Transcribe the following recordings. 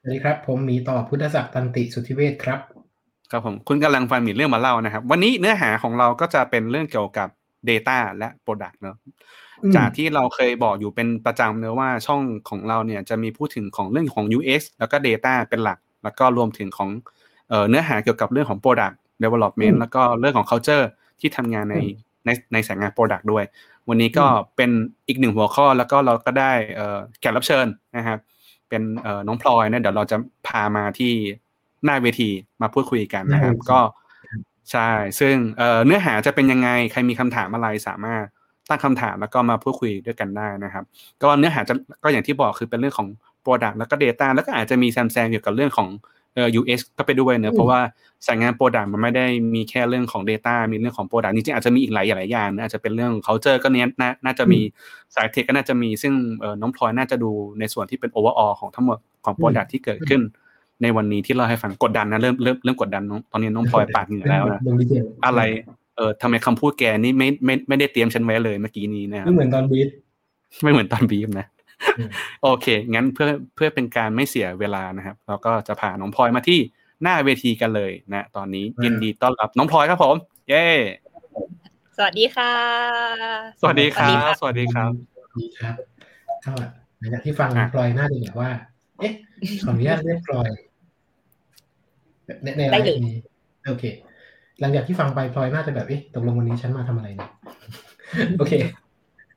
สวัสดีครับ ผมหมีต่อพุทธศักดิ์ตันติสุทธิเวชครับ ครับผมคุณกำลังฟังหมีเรื่องมาเล่านะครับ วันนี้เนื้อหาของเราก็จะเป็นเรื่องเกี่ยวกับ Data และ Product เนอะอืมจากที่เราเคยบอกอยู่เป็นประจำเนอะว่าช่องของเราเนี่ยจะมีพูดถึงของเรื่องของ UX แล้วก็ Data เป็นหลัก แล้วก็รวมถึงของเอ่อเนื้อหาเกี่ยวกับเรื่องของ Product Development แล้วก็เรื่องของ culture ที่ทำงานในในในสายงาน Product ด้วย วันนี้ก็เป็นอีกหนึ่งหัวข้อแล้วก็เราก็ได้เอ่อแขกรับเชิญนะครับ เป็นเอ่อน้องพลอยเนี่ยเดี๋ยวเราจะพามาที่หน้าเวทีมาพูดคุยกันนะครับอืมก็ใช่ ซึ่งเอ่อเนื้อหาจะเป็นยังไงใครมีคำถามอะไรสามารถตั้งคำถามแล้วก็มาพูดคุยด้วยกันได้นะครับ ก็เนื้อหาจะก็อย่างที่บอกคือเป็นเรื่องของ Product แล้วก็ Data แล้วก็อาจจะมีแซมแซมเกี่ยวกับเรื่องของ เอ่อ US ก็ไปด้วยเนอะเพราะว่าสายงาน Product มันไม่ได้มีแค่เรื่องของ Data มีเรื่องของ Product จริงๆอาจจะมีอีกหลายหลายอย่างนะอาจจะเป็นเรื่องของ culture ก็เนี้ยน่าน่าจะมีสายเทคก็น่าจะมีซึ่งเอ่อน้องพลอยน่าจะดูในส่วนที่เป็น overall ของทั้งหมดของ Product ที่เกิดขึ้น ในวันนี้ที่เราให้ฟังกดดันนะเริ่มเริ่มเริ่มกดดันน้องตอนนี้น้องพลอยปาดเหงื่อแล้วนะลงดีเทลอะไรเออทำไมคำพูดแกนี่ไม่ไม่ไม่ได้เตรียมฉันไว้เลยเมื่อกี้นี้นะครับไม่เหมือนตอนบีทไม่เหมือนตอนบีฟนะอืม โอเค งั้นเพื่อเพื่อเป็นการไม่เสียเวลานะครับ เราก็จะพาน้องพลอยมาที่หน้าเวทีกันเลยนะ ตอนนี้ยินดีต้อนรับน้องพลอยครับผม เย้สวัสดีค่ะ สวัสดีครับ สวัสดีครับดีครับก็หลังจากที่ฟังอะพลอยน่าจะแบบว่า เอ๊ะขออนุญาตเรียกพลอยในในไลได้เลยฟ์นี้โอเค หลังจากที่ฟังไปพลอยน่าจะแบบเอ๊ะตกลงวันนี้ฉันมาทำอะไรเนี่ยโอเค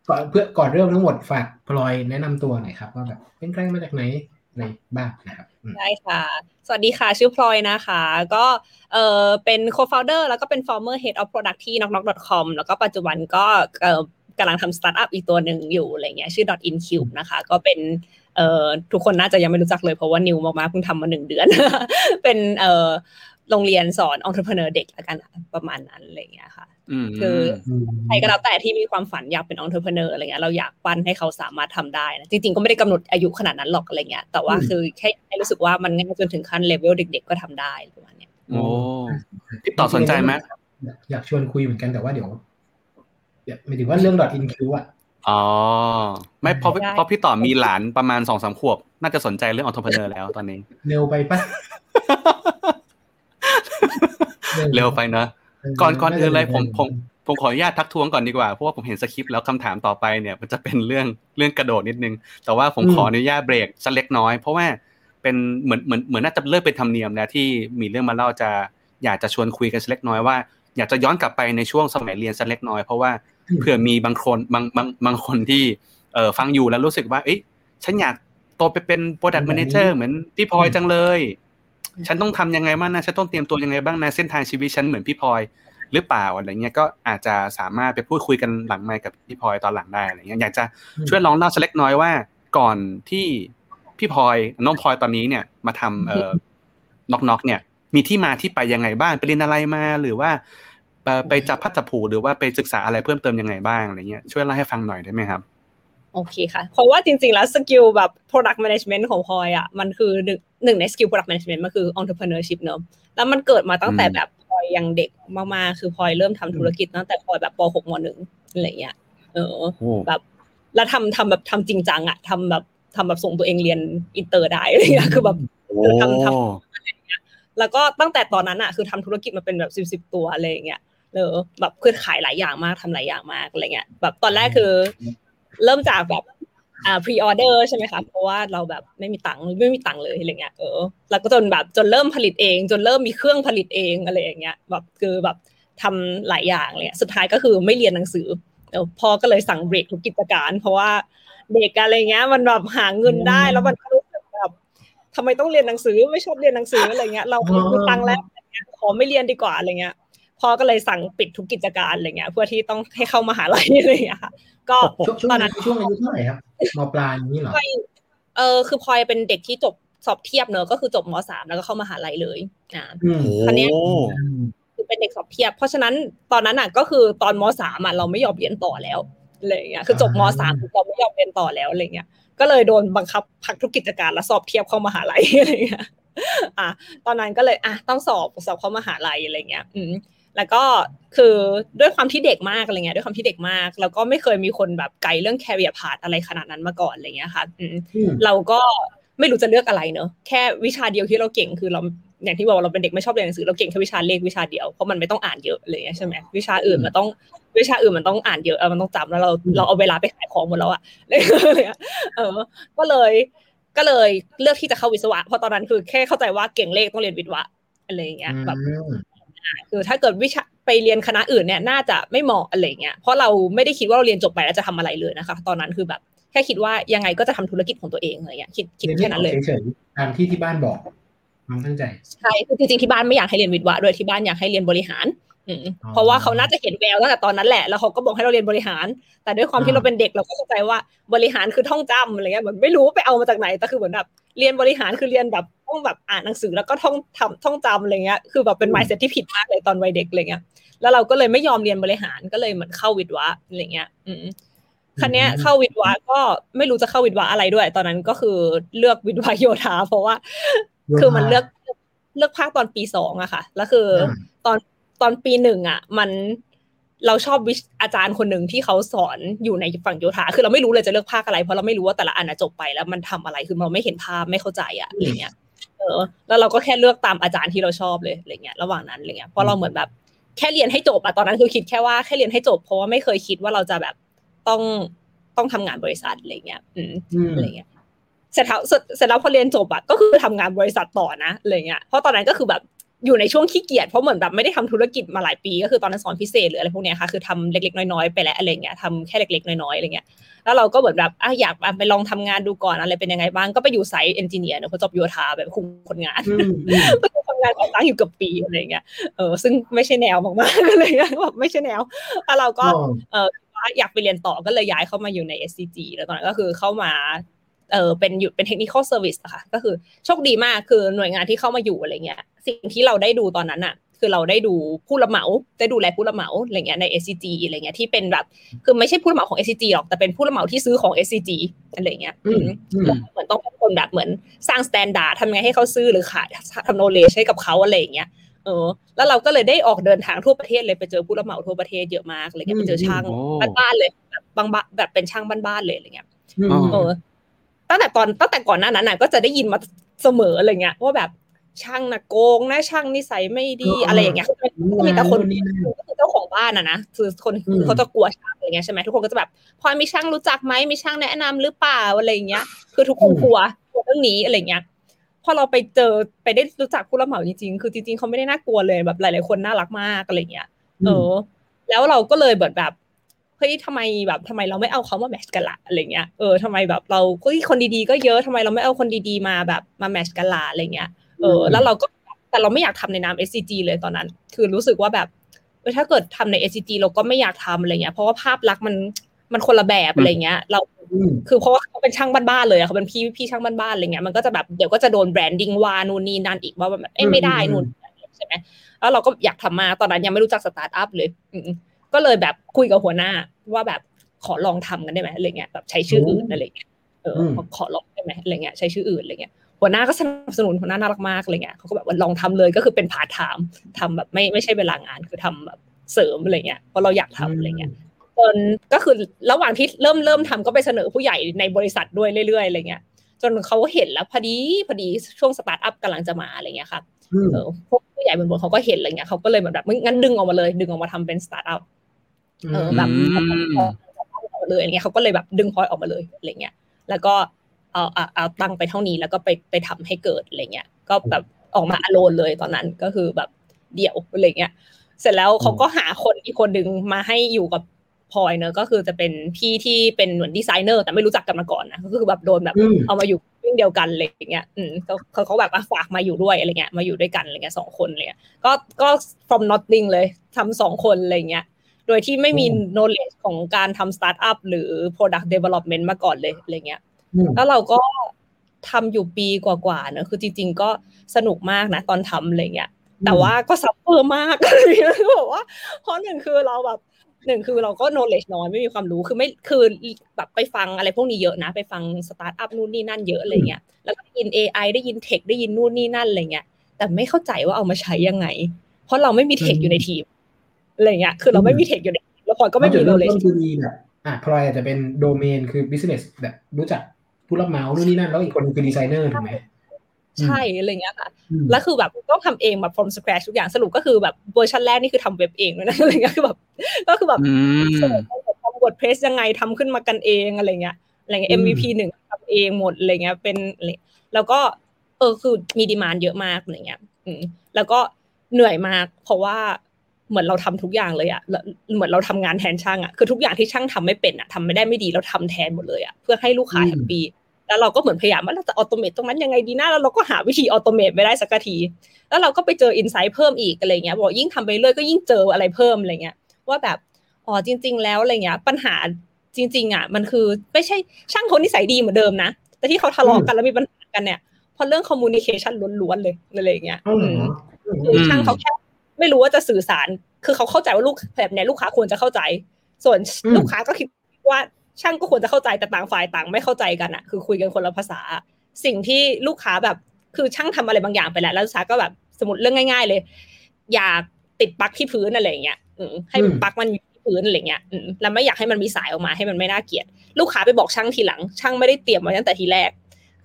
ก่อนเพื่อก่อนเริ่มทั้งหมดฝากพลอยแนะนำตัวหน่อยครับว่าแบบเป็นใครมาจากไหนอะไรบ้างนะครับได้ค่ะ สวัสดีค่ะ ชื่อพลอยนะคะ ก็เออเป็น co-founder แล้วก็เป็น former head of product ที่ knock.com แล้วก็ปัจจุบันก็เออกำลังทำสตาร์ทอัพอีกตัวหนึ่งอยู่อะไรเงี้ยชื่อ dot incube นะคะ ก็เป็นเอ่อทุกคนน่าจะยังไม่รู้จักเลยเพราะว่า new มากๆเพิ่งทำมาหนึ่งเดือน เป็นเอ่อโรงเรียนสอน entrepreneur เด็กละกันประมาณนั้นอะไรเงี้ยค่ะคืออืมใครก็แล้วแต่ที่มีความฝันอยากเป็น entrepreneur อะไรเงี้ยเราอยากปั้นให้เขาสามารถทำได้นะจริงๆก็ไม่ได้กำหนดอายุขนาดนั้นหรอกอะไรเงี้ยแต่ว่าอืมคือแค่ให้รู้สึกว่ามันง่ายจนถึงขั้นเลเวลเด็ก ๆ ก็ทำได้ประมาณเนี้ยโอ้พี่ต่อสนใจไหมอยากอยากชวนคุยเหมือนกันแต่ว่าเดี๋ยวเดี๋ยวหมายถึงว่าเรื่อง dot inq อะอ๋อไม่เพราะเพราะพี่ต่อมีหลานประมาณสองสามขวบ น่าจะสนใจเรื่อง entrepreneur แล้วตอนนี้ เร็วไปปะเร็วไปเนอะ ก่อนก่อนอื่นเลยผมผมผมขออนุญาตทักท้วงก่อนดีกว่าเพราะว่าผมเห็นสคริปต์แล้วคำถามต่อไปเนี่ย มันจะเป็นเรื่องเรื่องกระโดดนิดนึง แต่ว่าผมขออนุญาตเบรกสักเล็กน้อย เพราะว่าเป็นเหมือนเหมือนเหมือนน่าจะเลิกเป็นธรรมเนียมแล้วที่มีเรื่องมาเล่าจะอยากจะชวนคุยกันสักเล็กน้อยว่าอยากจะย้อนกลับไปในช่วงสมัยเรียนสักเล็กน้อย เพราะว่าเผื่อมีบางคนบางบางบางคนที่เอ่อฟังอยู่แล้วรู้สึกว่าเอ๊ะฉันอยากโตไปเป็น product manager เหมือนพี่พลอยจังเลย ฉันต้องทำยังไงบ้างนะฉันต้องเตรียมตัวยังไงบ้างนะเส้นทางชีวิตฉันเหมือนพี่พลอยหรือเปล่าอะไรเงี้ยก็อาจจะสามารถไปพูดคุยกันหลังไมค์กับพี่พลอยตอนหลังได้อะไรเงี้ยอยากจะช่วยลองเล่าสเล็กน้อยว่าก่อนที่พี่พลอยน้องพลอยตอนนี้เนี่ยมาทำเอ่อ Knock Knock เนี่ย มีที่มาที่ไปยังไงบ้างไปเรียนอะไรมาหรือว่าไปจับพลัดจับผลูหรือว่าไปศึกษาอะไรเพิ่มเติมยังไงบ้างอะไรเงี้ยช่วยเล่าให้ฟังหน่อยได้ไหมครับโอเคค่ะ เพราะว่าจริงๆ แล้ว skill แบบ product management ของพลอยอะ มันคือ หนึ่งหนึ่งใน skill product management มันคือ entrepreneurship เนอะแล้วมันเกิดมาตั้งแต่อืมแบบพลอยยังเด็กมากๆ คือพลอยเริ่มทำธุรกิจตั้งแต่พลอยแบบป .6 ม .1 อะไรเงี้ยเออโอ้แบบแล้วทำทำแบบทำจริงจังอะทำแบบทำแบบส่งตัวเองเรียนอินเตอร์ได้อะไรเงี้ยคือแบบโอ้ทำทแล้วก็ตั้งแต่ตอนนั้นอะคือทำธุรกิจมาเป็นแบบสิบสิบตัวอะไรอย่างเงี้ยเออแบบคือขายหลายอย่างมากทำหลายอย่างมากอะไรเงี้ยแบบตอนแรกคือ เริ่มจากแบบ อ่า pre-order ใช่ไหมคะเพราะว่าเราแบบไม่มีตังค์ไม่มีตังค์เลยอะไรเงี้ยเออแล้วก็จนแบบจนเริ่มผลิตเอง จนเริ่มมีเครื่องผลิตเองอะไรอย่างเงี้ยแบบคือแบบทำหลายอย่างเลยสุดท้ายก็คือไม่เรียนหนังสือเออพ่อก็เลยสั่งเบรกทุกกิจการ เพราะว่าเด็กอะไรเงี้ย มันแบบหาเงินได้แล้วมันก็รู้สึกแบบทำไมต้องเรียนหนังสือไม่ชอบเรียนหนังสืออะไรเงี้ย เรามีตังค์แล้วอะไรเงี้ยขอไม่เรียนดีกว่าอะไรเงี้ย พ่อก็เลยสั่งปิดทุกกิจการอะไรเงี้ย เพื่อที่ต้องให้เข้ามหาลัยอะไรเงี้ยค่ะ ก็ช่วงช่วงตอนนั้นช่วงอายุเท่าไหร่ครับมปลายนี้เหรอพลอยเออคือพลอยเป็นเด็กที่จบสอบเทียบเนอะก็คือจบมสามแล้วก็เข้ามหาลัยเลยอ่าอืมโอ้อันเนี้ยคือเป็นเด็กสอบเทียบ เพราะฉะนั้นตอนนั้นอะก็คือตอนมสามอะเราไม่ยอมเรียนต่อแล้วอะไรอย่างเงี้ยคือจบมสามเราไม่ยอมเรียนต่อแล้วอะไรเงี้ยก็เลยโดนบังคับพักทุกกิจการแล้วสอบเทียบเข้ามหาลัยอะไรเงี้ยอะตอนนั้นก็เลยอะต้องสอบสอบเข้ามหาลัยอะไรเงี้ย อืม แล้วก็คือด้วยความที่เด็กมากอะไรเงี้ยด้วยความที่เด็กมาก แล้วก็ไม่เคยมีคนแบบไกลเรื่องแคริเอร์พาธอะไรขนาดนั้นมาก่อนอะไรเงี้ยค่ะอืมอืมเราก็ไม่รู้จะเลือกอะไรเนอะแค่วิชาเดียวที่เราเก่งคือเราอย่างที่บอกว่าเราเป็นเด็กไม่ชอบเรียนหนังสือเราเก่งแค่วิชาเลขวิชาเดียวเพราะมันไม่ต้องอ่านเยอะอะไรอย่างเลยใช่ไหมวิชาอื่นมันต้องวิชาอื่นมันต้องอ่านเยอะเออมันต้องจำแล้วเราอืมเราเอาเวลาไปขายของหมดแล้วอะเลยเออ ก็เลยก็เลยเลือกที่จะเข้าวิศวะเพราะตอนนั้นคือแค่เข้าใจว่าเก่งเลขต้องเรียนวิศวะอะไรอย่างเงี้ยแบบอืม คือถ้าเกิดวิชาไปเรียนคณะอื่นเนี่ยน่าจะไม่เหมาะอะไรเงี้ยเพราะเราไม่ได้คิดว่าเราเรียนจบไปแล้วจะทำอะไรเลยนะคะ ตอนนั้นคือแบบแค่คิดว่ายังไงก็จะทำธุรกิจของตัวเองอะไรเงี้ยคิดคิดแค่นั้นเลยเฉยๆตามที่ที่บ้านบอกความตั้งใจใช่คือจริงๆที่บ้านไม่อยากให้เรียนวิทย์วะด้วยที่บ้านอยากให้เรียนบริหารอืมอ๋อ เพราะว่าเขาน่าจะเห็นแววตั้งแต่ตอนนั้นแหละ แล้วเขาก็บอกให้เราเรียนบริหาร แต่ด้วยความที่อ่าเราเป็นเด็กเราก็เข้าใจว่าบริหารคือท่องจำอะไรเงี้ยเหมือนไม่รู้ไปเอามาจากไหน แต่คือเหมือนแบบเรียนบริหารคือเรียนแบบต้องแบบอ่านหนังสือแล้วก็ท่องทำท่องจำอะไรเงี้ย คือแบบเป็น mindset ที่ผิดมากเลยตอนวัยเด็กอะไรเงี้ย แล้วเราก็เลยไม่ยอมเรียนบริหารก็เลยเหมือนเข้าวิทย์วะอะไรเงี้ย อืมคันเนี้ยเข้าวิทย์วะก็ไม่รู้จะเข้าวิทย์วะอะไรด้วย ตอนนั้นก็คือเลือกวิทย์วะโยธา เพราะว่าโยธาคือมันเลือกเลือกภาคตอนปีสองอะค่ะ แล้วคืออมตอน ตอนปีหนึ่งอะมันเราชอบวิชอาจารย์คนหนึ่งที่เขาสอนอยู่ในฝั่งโยธาคือเราไม่รู้เลยจะเลือกภาคอะไร เพราะเราไม่รู้ว่าแต่ละอันอะจบไปแล้วมันทำอะไรคือเราไม่เห็นภาพไม่เข้าใจอะอะไรเงี้ยเออ แล้วเราก็แค่เลือกตามอาจารย์ที่เราชอบเลยอะไรเงี้ยระหว่างนั้นอะไรเงี้ยเพราะเราเหมือนแบบแค่เรียนให้จบอะตอนนั้นคือคิดแค่ว่าแค่เรียนให้จบ เพราะว่าไม่เคยคิดว่าเราจะแบบต้องต้องทำงานบริษัทอะไรเงี้ยอืมอืมอะไรเงี้ยเสร็จแล้วเสร็จเสร็จแล้วพอเรียนจบอะก็คือทำงานบริษัทต่อนะอะไรเงี้ยเพราะตอนนั้นก็คือแบบ อยู่ในช่วงขี้เกียจเพราะเหมือนแบบไม่ได้ทำธุรกิจมาหลายปี ก็คือตอนนั้นสอนพิเศษหรืออะไรพวกเนี้ยค่ะคือทำเล็กๆน้อยๆไปแล้วอะไรเงี้ยทำแค่เล็กๆน้อยๆอะไรเงี้ยแล้วเราก็เหมือนแบบอะอยากไปลองทำงานดูก่อนอะไรเป็นยังไงบ้างก็ไปอยู่ไซต์เอนจิเนียร์เนอะเพราะจบโยธาแบบคุมคนงานอืมอืมก็ทำงานก่อสร้างอยู่เกับปีอะไรเงี้ยเออซึ่งไม่ใช่แนวมากๆอะไรเงี้ยแบบไม่ใช่แนวแล้วเราก็อ๋อว่าอยากไปเรียนต่อก็เลยย้ายเข้ามาอยู่ใน SCG แล้วตอนนั้นก็คือเข้ามาเออเป็นอยู่เป็น technical service อะค่ะก็คือโชคดีมากคือหน่วยงานที่เข้ามาอยู่อะไรเงี้ย สิ่งที่เราได้ดูตอนนั้นอะคือเราได้ดูผู้รับเหมาได้ดูแลผู้รับเหมาอะไรเงี้ยใน SCG อะไรเงี้ยที่เป็นแบบคือไม่ใช่ผู้รับเหมาของ SCG หรอกแต่เป็นผู้รับเหมาที่ซื้อของ SCG อะไรเงี้ยอืมอืมแล้วเหมือนต้องเป็นคนแบบเหมือนสร้าง standard ทำไงให้เขาซื้อหรือขายทำ knowledge ให้กับเขาอะไรอย่างเงี้ยเออแล้วเราก็เลยได้ออกเดินทางทั่วประเทศเลยไปเจอผู้รับเหมาทั่วประเทศเยอะมากอะไรเงี้ยไปเจอช่างโอ้บ้านๆเลยแบบบางบ้านแบบเป็นช่างบ้านๆเลยอะไรเงี้ยอืมอ๋อเออตั้งแต่ตอนตั้งแต่ก่อนหน้านั้นน่ะก็จะได้ยินมาเสมออะไรเงี้ยว่าแบบ ช่างนะโกงนะช่างนิสัยไม่ดีอะไรอย่างเงี้ยคือมีแต่คนนี่นั่นก็คือเจ้าของบ้านอะนะคือคนอืมคือเขาจะกลัวช่างอะไรเงี้ยใช่ไหมทุกคนก็จะแบบพลอยมีช่างรู้จักไหมมีช่างแนะนำหรือเปล่าอะไรอย่างเงี้ย คือทุกคนกลัวกลัวเรื่องนี้อะไรเงี้ยพอเราไปเจอไปได้รู้จักผู้รับเหมาจริงๆ คือจริงๆเขาไม่ได้น่ากลัวเลยแบบหลายๆคนน่ารักมากอะไรเงี้ยเออ แล้วเราก็เลยแบบแบบเฮ้ยทำไมแบบทำไมเราไม่เอาเขามาแมทช์กันละอะไรเงี้ยเออทำไมแบบเราก็คนดีๆก็เยอะทำไมเราไม่เอาคนดีๆมาแบบมาแมทช์กันละอะไรเงี้ย เออแล้วเราก็แต่เราไม่อยากทำในนาม SCG เลยตอนนั้น คือรู้สึกว่าแบบเออถ้าเกิดทำใน SCG เราก็ไม่อยากทำอะไรเงี้ย เพราะว่าภาพลักษณ์มันมันคนละแบบอะไรเงี้ย เราอืมคือเพราะว่าเขาเป็นช่างบ้านๆเลยอะเขาเป็นพี่พี่ช่างบ้านๆอะไรเงี้ยมันก็จะแบบเดี๋ยวก็จะโดน branding ว่านู่นนี่นั่นอีกว่าแบบเอ้ยไม่ได้นู่นใช่ไหมแล้วเราก็อยากทำมาตอนนั้นยังไม่รู้จักสตาร์ทอัพเลยอืมก็เลยแบบคุยกับหัวหน้าว่าแบบขอลองทำกันได้ไหมอะไรเงี้ยแบบใช้ชื่ออื่นอะไรเงี้ยเอออมขอลองได้ไหมอะไรเงี้ยใช้ชื่ออื่นอะไรเงี้ย หัวหน้าก็สนับสนุนหัวหน้าน่ารักมากอะไรเงี้ยเขาก็แบบว่าลองทำเลยก็คือเป็นพาร์ทไทม์ทำแบบไม่ไม่ใช่เวลางานคือทำแบบเสริมอะไรเงี้ยเพราะเราอยากทำอะไรเงี้ยจนก็คือระหว่างที่เริ่มเริ่มทำก็ไปเสนอผู้ใหญ่ในบริษัทด้วยเรื่อยๆอะไรเงี้ยจนเขาเห็นแล้วพอดีพอดีช่วงสตาร์ทอัพกำลังจะมาอะไรเงี้ยครับอืมเออพวกผู้ใหญ่บนบนเขาก็เห็นอะไรเงี้ยเขาก็เลยเหมือนแบบงั้นดึงออกมาเลย ดึงออกมาทำเป็นสตาร์ทอัพเออแบบอืมออกมาเลยอะไรเงี้ยเขาก็เลยแบบดึงพลอยออกมาเลยอะไรเงี้ยแล้วก็ เอาเอาเอาตังค์ไปเท่านี้แล้วก็ไปไปทำให้เกิดอะไรเงี้ยก็แบบออกมาอโลนเลยตอนนั้นก็คือแบบเดี่ยวอะไรเงี้ย เสร็จแล้วเขาก็หาคนอีกคนหนึ่งมาให้อยู่กับพลอยเนอะก็คือจะเป็นพี่ที่เป็นเหมือนดีไซเนอร์ แต่ไม่รู้จักกันมาก่อนนะก็คือแบบโดนแบบอืมเอามาอยู่วิ่งเดียวกันอะไรอย่างเงี้ยอืมเขาเขาเขาแบบอะฝากมาอยู่ด้วยอะไรเงี้ยมาอยู่ด้วยกันอะไรเงี้ยสองคนอะไรเลยก็ก็ from nothing เลยทำสองคนอะไรเงี้ยโดยที่ไม่มีอืม knowledge ของการทำ startup หรือ product development มาก่อนเลยอะไรเงี้ยอืม แล้วเราก็ทำอยู่ปีกว่าๆเนอะคือจริง ๆ ก็สนุกมากนะ ตอนทำอะไรเงี้ย แต่ว่าก็ suffer มากอะไรเงี้ยบอกว่าเพราะหนึ่งคือเราแบบหนึ่งคือเราก็ knowledge น้อยไม่มีความรู้คือไม่คือแบบไปฟังอะไรพวกนี้เยอะนะ ไปฟังสตาร์ทอัพนู่นนี่นั่นเยอะอะไรเงี้ยแล้วก็ได้ยิน AI ได้ยิน tech ได้ยินนู่นนี่นั่นอะไรเงี้ยแต่ไม่เข้าใจว่าเอามาใช้ยังไง เพราะเราไม่มี tech อยู่ในทีมอะไรเงี้ยคือเราไม่มี tech อยู่ในแล้วพลอยก็ไม่มี knowledge คือมีแบบอะพลอยอาจจะเป็นโดเมนคือ business แบบรู้จัก ผู้รับเหมานู่นนี่นั่นแล้วอีกคนคือดีไซเนอร์ถูกไหมใช่อะไรเงี้ยค่ะ แล้วคือแบบต้องทำเองแบบ from scratch ทุกอย่างสรุปก็คือแบบเวอร์ชันแรกนี่คือทำเว็บเองเลยนะอะไรเงี้ยคือแบบก็คือแบบทำ WordPress ยังไงทำขึ้นมากันเองอะไรเงี้ยอะไรเงี้ย MVP หนึ่งทำเองหมดอะไรเงี้ยเป็นแล้วก็เออคือมี demand เยอะมากอะไรเงี้ยอืมแล้วก็เหนื่อยมากเพราะว่าเหมือนเราทำทุกอย่างเลยอะเหมือนเราทำงานแทนช่างอะคือทุกอย่างที่ช่างทำไม่เป็นอะทำไม่ได้ไม่ดีเราทำแทนหมดเลยอะเพื่อให้ลูกค้า happy แล้วเราก็เหมือนพยายามว่าเราจะ automate ตรงนั้นยังไงดีนะแล้วเราก็หาวิธี automate ไม่ได้สักที แล้วเราก็ไปเจอ insight เพิ่มอีกอะไรเงี้ยบอกยิ่งทำไปเรื่อยก็ยิ่งเจออะไรเพิ่มอะไรเงี้ยว่าแบบอ๋อจริง ๆ แล้วอะไรเงี้ย ปัญหาจริง ๆ อะ มันคือไม่ใช่ช่างคนนิสัยดีเหมือนเดิมนะแต่ที่เขาทะเลาะกันแล้วมีปัญหากันเนี่ยเพราะเรื่อง communicationล้วนๆเลยอะไรเงี้ยคือช่างเขาแค่ไม่รู้ว่าจะสื่อสาร คือเขาเข้าใจว่าลูกแบบเนี้ยลูกค้าควรจะเข้าใจ ส่วนลูกค้าก็คิดว่า ช่างก็ควรจะเข้าใจแต่ต่างฝ่ายต่างไม่เข้าใจกันอะคือคุยกันคนละภาษา สิ่งที่ลูกค้าแบบคือช่างทำอะไรบางอย่างไปแล้วแล้วลูกค้าก็แบบสมมติเรื่องง่าย ๆ เลย อยากติดปลั๊กที่พื้นอะไรเงี้ยให้ปลั๊กมันอยู่ที่พื้นอะไรเงี้ยแล้วไม่อยากให้มันมีสายออกมาให้มันไม่น่าเกลียด ลูกค้าไปบอกช่างทีหลัง ช่างไม่ได้เตรียมไว้ตั้งแต่ทีแรก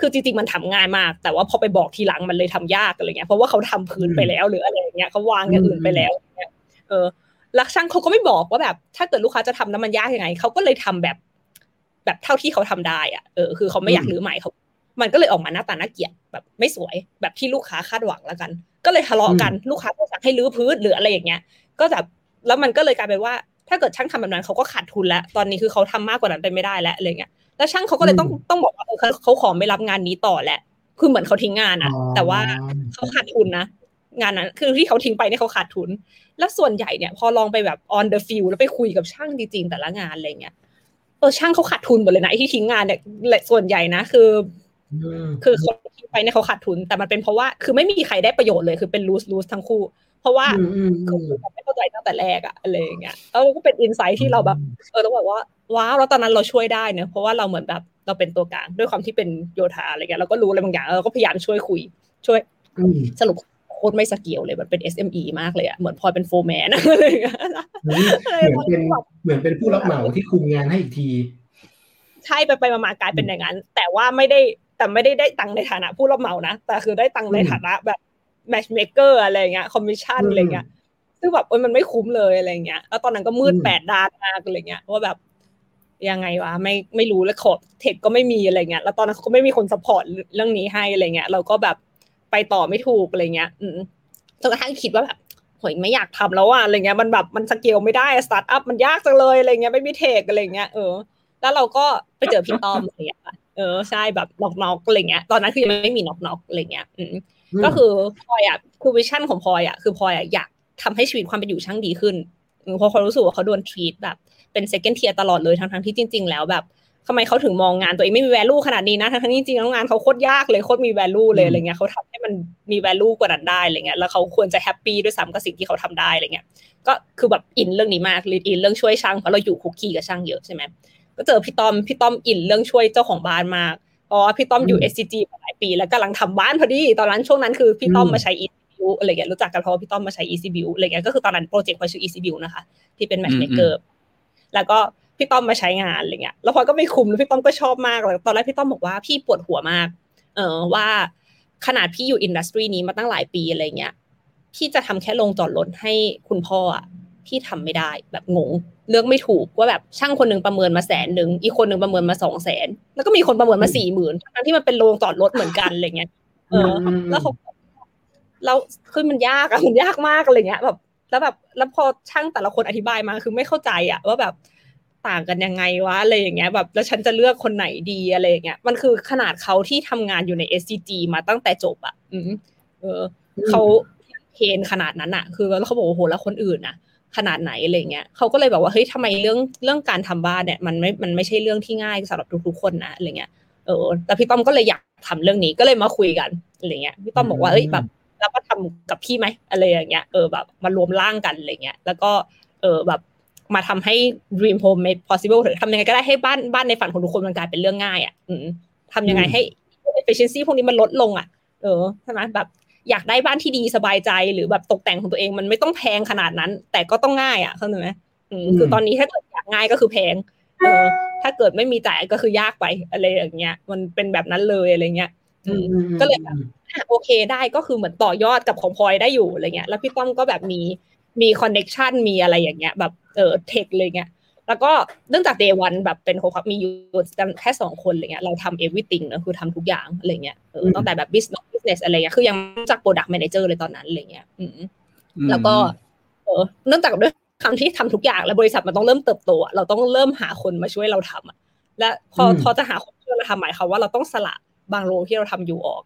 คือจริงๆมันทำง่ายมาก แต่ว่าพอไปบอกทีหลังมันเลยทำยากอะไรเงี้ยเพราะว่าเขาทำพื้นไปแล้วหรืออะไรเงี้ยเขาวางอย่างอื่นไปแล้วเงี้ยเออลักช่างเขาก็ไม่บอกว่าแบบ ถ้าเกิดลูกค้าจะทำแล้วมันยากยังไงเขาก็เลยทำแบบ แบบเท่าที่เขาทำได้อะเออคือเขาไม่อยากรื้อใหม่เขา มันก็เลยออกมาหน้าตาน่าเกลียดแบบไม่สวยแบบที่ลูกค้าคาดหวังแล้วกัน ก็เลยทะเลาะกันลูกค้าก็สั่งให้รื้อพื้นหรืออะไรอย่างเงี้ย ก็แบบแล้วมันก็เลยกลายเป็นว่า ถ้าเกิดช่างทำแบบนั้นเขาก็ขาดทุนแล้ว ตอนนี้คือเขาทำมากกว่านั้นไปไม่ได้แล้วอะไรเงี้ยแล้วช่างเขาก็เลยต้องต้องบอกว่าเขาเขาขอไม่รับงานนี้ต่อแหละคือเหมือนเขาทิ้งงานอะแต่ว่าเขาขาดทุนนะงานนั้นคือที่เขาทิ้งไปเนี่ยเขาขาดทุน แล้วส่วนใหญ่เนี่ยพอลองไปแบบ on the field แล้วไปคุยกับช่างจริงๆแต่ละงานอะไรเงี้ย เออช่างเขาขาดทุนหมดเลยนะที่ทิ้งงานเนี่ยส่วนใหญ่นะคือ คือคนทิ้งไปเนี่ยเขาขาดทุน แต่มันเป็นเพราะว่าคือไม่มีใครได้ประโยชน์เลยคือเป็น lose lose ทั้งคู่ เพราะว่าคือไม่เข้าใจตั้งแต่แรกอะอะไรอย่างเงี้ยแล้วก็เป็นอินไซต์ที่เราแบบเออต้องบอกว่าว้าวแล้วตอนนั้นเราช่วยได้เนอะเพราะว่าเราเหมือนแบบเราเป็นตัวกลางด้วยความที่เป็นโยธาอะไรเงี้ยเราก็รู้อะไรบางอย่างเราก็พยายามช่วยคุย ช่วยสรุป โคตรไม่สกิลเลยมันเป็น SME มากเลยอะเหมือนพอเป็นโฟร์แมนอะไรอย่างเงี้ยเหมือนเป็นเหมือนเป็นผู้รับเหมาที่คุมงานให้อีกที ใช่ไปไปมากลายเป็นอย่างนั้น แต่ว่าไม่ได้แต่ไม่ได้ได้ตังในฐานะผู้รับเหมานะ แต่คือได้ตังในฐานะแบบ matchmaker อะไรเงี้ยคอมมิชชั่นอะไรเงี้ยซึ่งแบบมันไม่คุ้มเลยอะไรเงี้ยแล้วตอนนั้นก็มืดแปดด้านมากอะไรเงี้ยว่าแบบยังไงวะไม่ไม่รู้แล้วขอเทคก็ไม่มีอะไรเงี้ยแล้วตอนนั้นเขาก็ไม่มีคน support เรื่องนี้ให้อะไรเงี้ยเราก็แบบ ไปต่อไม่ถูกอะไรเงี้ย อืมจนกระทั่งคิดว่าแบบโหยไม่อยากทำแล้วอะอะไรเงี้ยมันแบบมันสเกลไม่ได้สตาร์ทอัพมันยากจังเลยอะไรเงี้ยไม่มี tech อะไรเงี้ยเออแล้วเราก็ไปเจอพี่ต้อมอะไรเงี้ยเออใช่แบบ NocNoc อะไรเงี้ยตอนนั้นคือยังไม่มี NocNoc อะไรเงี้ยอืมก็คือพลอยอะคือ vision ของพลอยอะคือพลอยอะอยากทำให้ชีวิตความเป็นอยู่ช่างดีขึ้นเพราะเขารู้สึกว่าเขาโดนทีตแบบเป็น second tier ตลอดเลยทั้งทั้งที่จริง ๆ แล้วแบบ ทำไมเขาถึงมองงานตัวเองไม่มี value ขนาดนี้นะทั้งทั้งจริงๆแล้วงานเขาโคตรยากเลยโคตรมี value เลยอะไรเงี้ยเขาทำให้มันมี value กว่านั้นได้อะไรเงี้ยแล้วเขาควรจะ happy ด้วยซ้ำกับสิ่งที่เขาทำได้อะไรเงี้ยก็คือแบบอินเรื่องนี้มากอินเรื่องช่วยช่างเพราะเราอยู่คลุกคลีกับช่างเยอะใช่ไหมก็เจอพี่ต้อมพี่ต้อมอินเรื่องช่วยเจ้าของบ้านมากเพราะว่าพี่ต้อมอยู่ SCG มาหลายปี แล้วกำลังทำบ้านพอดีตอนนั้นช่วงนั้นคือพี่ต้อมมาใช้ ECBU อะไรเงี้ยรู้จักกันเพราะพี่ต้อมมาใช้ ECBU อะไรเงี้ยก็คือตอนนั้นโปรเจกต์พอชื่อ ECBU นะคะที่เป็น matchmaker แล้วก็ พี่ต้อมมาใช้งานอะไรเงี้ยแล้วพอก็ไม่คุมแล้วพี่ต้อมก็ชอบมากเลยตอนแรกพี่ต้อมบอกว่าพี่ปวดหัวมาก เออว่าขนาดพี่อยู่อินดัสทรีนี้มาตั้งหลายปีอะไรเงี้ยพี่จะทำแค่ลงจอดรถให้คุณพ่ออะพี่ทำไม่ได้แบบงงเลือกไม่ถูกว่าแบบช่างคนหนึ่งประเมินมาแสนหนึ่งอีกคนหนึ่งประเมินมาสองแสนแล้วก็มีคนประเมินมาสี่หมื่นทั้งที่มันเป็นโรงจอดรถเหมือนกันอะไรเงี้ยเออแล้วเขาแล้วคือมันยากอะมันยากมากอะไรเงี้ยแบบ แล้วแบบแล้วพอช่างแต่ละคนอธิบายมาคือไม่เข้าใจอะว่าแบบ ต่างกันยังไงวะอะไรอย่างเงี้ยแบบแล้วฉันจะเลือกคนไหนดีอะไรอย่างเงี้ยมันคือขนาดเขาที่ทำงานอยู่ใน SCG มาตั้งแต่จบอะอืมเออเขาเทนขนาดนั้นอะคือแล้วเขาบอกโอ้โหแล้วคนอื่นอะขนาดไหนอะไรเงี้ยเขาก็เลยแบบว่าเฮ้ยทำไมเรื่องเรื่องการทำบ้านเนี่ยมันไม่มันไม่ใช่เรื่องที่ง่ายสำหรับทุกๆคนนะอะไรเงี้ยเออแต่พี่ต้อมก็เลยอยากทำเรื่องนี้ก็เลยมาคุยกันอะไรเงี้ยพี่ต้อมบอกว่าเอ้ยแบบเราก็ทำกับพี่ไหมอะไรอย่างเงี้ยเออแบบมารวมร่างกันอะไรเงี้ยแล้วก็เออแบบ มาทำให้ dream home made possible หรือทำยังไงก็ได้ให้บ้านบ้านในฝันของทุกคนมันกลายเป็นเรื่องง่ายอะอืมทำยังไงให้ efficiency พวกนี้มันลดลงอะ เออใช่ไหมแบบอยากได้บ้านที่ดีสบายใจหรือแบบตกแต่งของตัวเองมันไม่ต้องแพงขนาดนั้น แต่ก็ต้องง่ายอะเข้าใจไหมอืมคือตอนนี้ถ้าเกิดอยากง่ายก็คือแพงเออถ้าเกิดไม่มีจ่ายก็คือยากไปอะไรอย่างเงี้ย มันเป็นแบบนั้นเลยอะไรเงี้ยอืมก็เลยแบบโอเคได้ก็คือเหมือนต่อยอดกับของพลอยได้อยู่อะไรเงี้ย แล้วพี่ต้อมก็แบบมี มี connection มีอะไรอย่างเงี้ยแบบเออ tech เลยเงี้ยแล้วก็เนื่องจาก day one แบบเป็น co-founder มีอยู่แค่สองคนอะไรเงี้ยเราทำ everything นะคือทำทุกอย่างอะไรเงี้ยเออตั้งแต่แบบ business business อะไรเงี้ยคือยังจาก product manager เลยตอนนั้นอะไรเงี้ยอืมแล้วก็เออเนื่องจากด้วยความที่ทำทุกอย่างแล้วบริษัทมันต้องเริ่มเติบโตเราต้องเริ่มหาคนมาช่วยเราทำอะและพอพอจะหาคนช่วยเราทำหมายความว่าเราต้องสละบางโรงที่เราทำอยู่ออก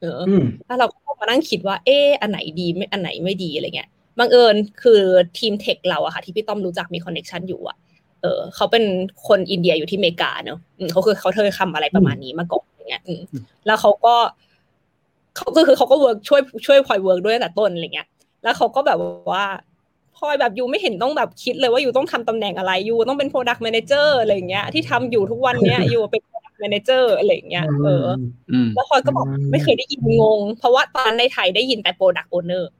เออแล้วเราก็มานั่งคิดว่า เอออันไหนดีไม่อันไหนไม่ดีอะไรเงี้ย บังเอิญคือทีม tech เราอะค่ะที่พี่ต้อมรู้จักมี connection อยู่อะเออเขาเป็นคนอินเดียอยู่ที่อเมริกาเนอะเขาคือเขาเคยทำอะไรประมาณนี้มาก่อนอย่างเงี้ยแล้วเขาก็เขาก็คือเขาก็ work ช่วยช่วยพลอย work ด้วยแต่ต้นอะไรเงี้ย แล้วเขาก็แบบว่าพลอยแบบ you ไม่เห็นต้องแบบคิดเลยว่า you ต้องทำตำแหน่งอะไร you ต้องเป็น product manager อะไรเงี้ย ที่ทำอ you่ทุกวันเนี้ยยูเป็น product manager อะไรเงี้ยเออแล้วพลอยก็บอกไม่เคยได้ยินงง เพราะว่าตอนในไทยได้ยินแต่ product owner อื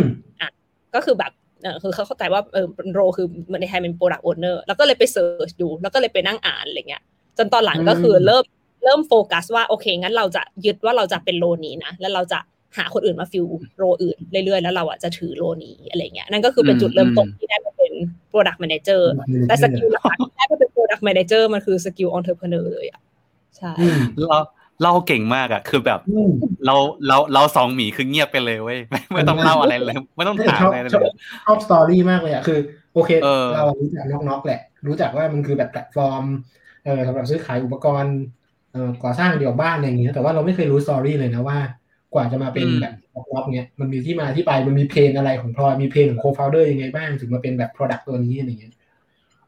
มอะก็คือแบบเออคือเขาเข้าใจว่าเออ role คือเหมือนในไทยเป็น product owner แล้วก็เลยไป search ดู แล้วก็เลยไปนั่งอ่านอะไรเงี้ย จนตอนหลังก็คือเริ่มเริ่มโฟกัสว่าโอเค งั้นเราจะยึดว่าเราจะเป็น role นี้นะ แล้วเราจะหาคนอื่นมา fill role อื่นเรื่อยๆ แล้วเราอะจะถือ role นี้อะไรเงี้ย นั่นก็คือเป็นจุดเริ่มต้นที่ได้มาเป็น product manager แต่ skill หลักที่ได้มาเป็น product manager มันคือ skill entrepreneur เลยอะ ใช่เรา เล่าเก่งมากอะ คือแบบเราเราเราสองหมีคือเงียบไปเลยเว้ยไม่ไม่ต้องเล่าอะไรเลย ไม่ต้องถามอะไรเลยชอบ story มากเลยอะคือ โอเค เรารู้จัก NocNoc แหละ รู้จักว่ามันคือแบบแพลตฟอร์มเออสำหรับซื้อขายอุปกรณ์เอ่อก่อสร้างเกี่ยวกับบ้านอะไรอย่างเงี้ยแต่ว่าเราไม่เคยรู้ story เลยนะว่า กว่าจะมาเป็นแบบล็อกเนี้ยมันมีที่มาที่ไปมันมี pain อะไรของพลอยมี pain ของ co-founder ยังไงบ้างถึงมาเป็นแบบ Product ตัวนี้อะไรเงี้ย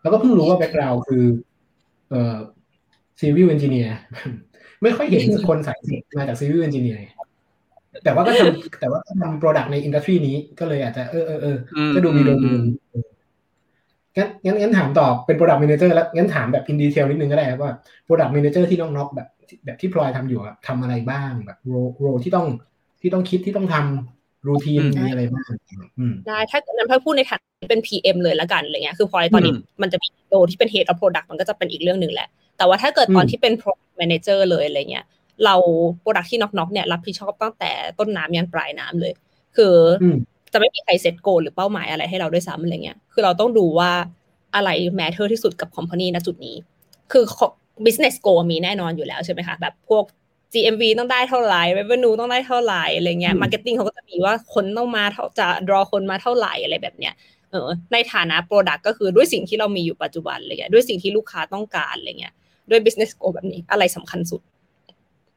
แล้วก็เพิ่งรู้ว่า background คือเอ่อ civil engineer ไม่ค่อยเห็นคนสายสิมาจาก civil engineer แต่ว่าก็ทำแต่ว่าทำ product ใน industry นี้ก็เลยอาจจะเออเออเออก็ดูมีโดมีงั้นงั้นงั้นถามต่อเป็น Product Manager แล้วงั้นถามแบบ in detail นิดนึงก็ได้ครับว่า Product Manager ที่ NocNoc แบบ แบบที่พลอยทำอยู่อะทำอะไรบ้างแบบ role role ที่ต้องที่ต้องคิดที่ต้องทำ routine มีอะไรบ้างได้ถ้านั้นพอพูดในฐานะเป็น PM เลยละกันอะไรเงี้ยคือพลอยตอนนี้มันจะมี role ที่เป็น Head of Product มันก็จะเป็นอีกเรื่องหนึ่งแหละ แต่ว่าถ้าเกิดตอนที่เป็น Product Manager เลยอะไรเงี้ยเรา product ที่ NocNoc เนี่ยรับผิดชอบตั้งแต่ต้นน้ำยันปลายน้ำเลย คือจะไม่มีใคร set goal หรือเป้าหมายอะไรให้เราด้วยซ้ำอะไรเงี้ย คือเราต้องดูว่าอะไร matter ที่สุดกับ company ณจุดนี้ คือ business goal มีแน่นอนอยู่แล้วใช่ไหมคะ แบบพวก GMV ต้องได้เท่าไหร่ revenue ต้องได้เท่าไหร่อะไรเงี้ย marketing เขาก็จะมีว่าคนต้องมาจะ draw คนมาเท่าไหร่อะไรแบบเนี้ย เออ ในฐานะ product ก็คือด้วยสิ่งที่เรามีอยู่ปัจจุบันอะไรเงี้ยด้วยสิ่งที่ลูกค้าต้องการอะไรเงี้ย ด้วย business goal แบบนี้ อะไรสำคัญสุด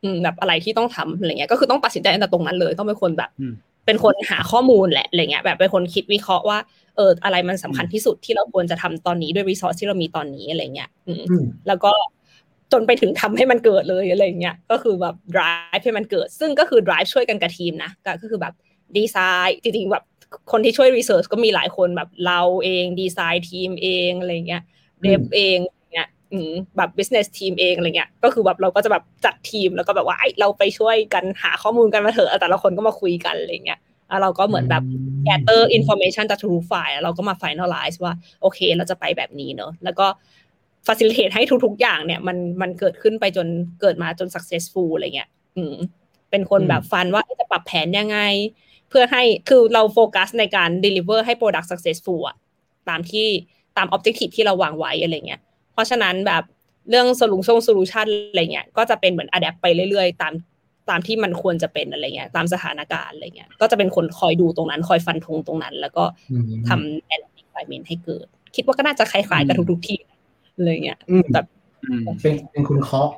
อืมแบบอะไรที่ต้องทำอะไรเงี้ย ก็คือต้องตัดสินใจตั้งแต่ตรงนั้นเลย ต้องเป็นคนแบบ เป็นคนหาข้อมูลแหละอะไรเงี้ย แบบเป็นคนคิดวิเคราะห์ว่า เออ อะไรมันสำคัญที่สุดที่เราควรจะทำตอนนี้ด้วยรีซอสที่เรามีตอนนี้อะไรเงี้ย อืมแล้วก็จนไปถึงทำให้มันเกิดเลยอะไรเงี้ย ก็คือแบบ drive ให้มันเกิด ซึ่งก็คือ drive ช่วยกันกับทีมนะ ก็คือแบบดีไซน์จริงๆแบบคนที่ช่วยรีเสิร์ชก็มีหลายคนแบบเราเองดีไซน์ทีมเองอะไรเงี้ยเดฟเองเงี้ย แบบ business ทีมเองอะไรเงี้ย ก็คือแบบเราก็จะแบบจัดทีมแล้วก็แบบว่าเราไปช่วยกันหาข้อมูลกันมาเถอะแต่ละคนก็มาคุยกันอะไรเงี้ยแล้วเราก็เหมือนแบบ gather information จากทุกฝ่ายเราก็มา finalize ว่าโอเค เราจะไปแบบนี้เนอะแล้วก็ facilitate ให้ทุก ๆ อย่างเนี่ย มันมันเกิดขึ้นไปจนเกิดมาจน successful อะไรเงี้ย อืม เป็นคนแบบฟันว่าจะปรับแผนยังไง เพื่อให้คือเราโฟกัสในการ deliver ให้ product successful อะตามที่ตาม objective ที่เราวางไว้อะไรเงี้ย เพราะฉะนั้นแบบเรื่อง solution solution อะไรเงี้ยก็จะเป็นเหมือน adapt ไปเรื่อยๆ ตามตามที่มันควรจะเป็นอะไรเงี้ยตามสถานการณ์อะไรเงี้ยก็จะเป็นคนคอยดูตรงนั้น คอยฟันธงตรงนั้น แล้วก็ทำ environment ให้เกิด คิดว่าก็น่าจะคล้ายๆกับทุกๆที่อะไรเงี้ยแบบเป็นเป็นคุณเคาะ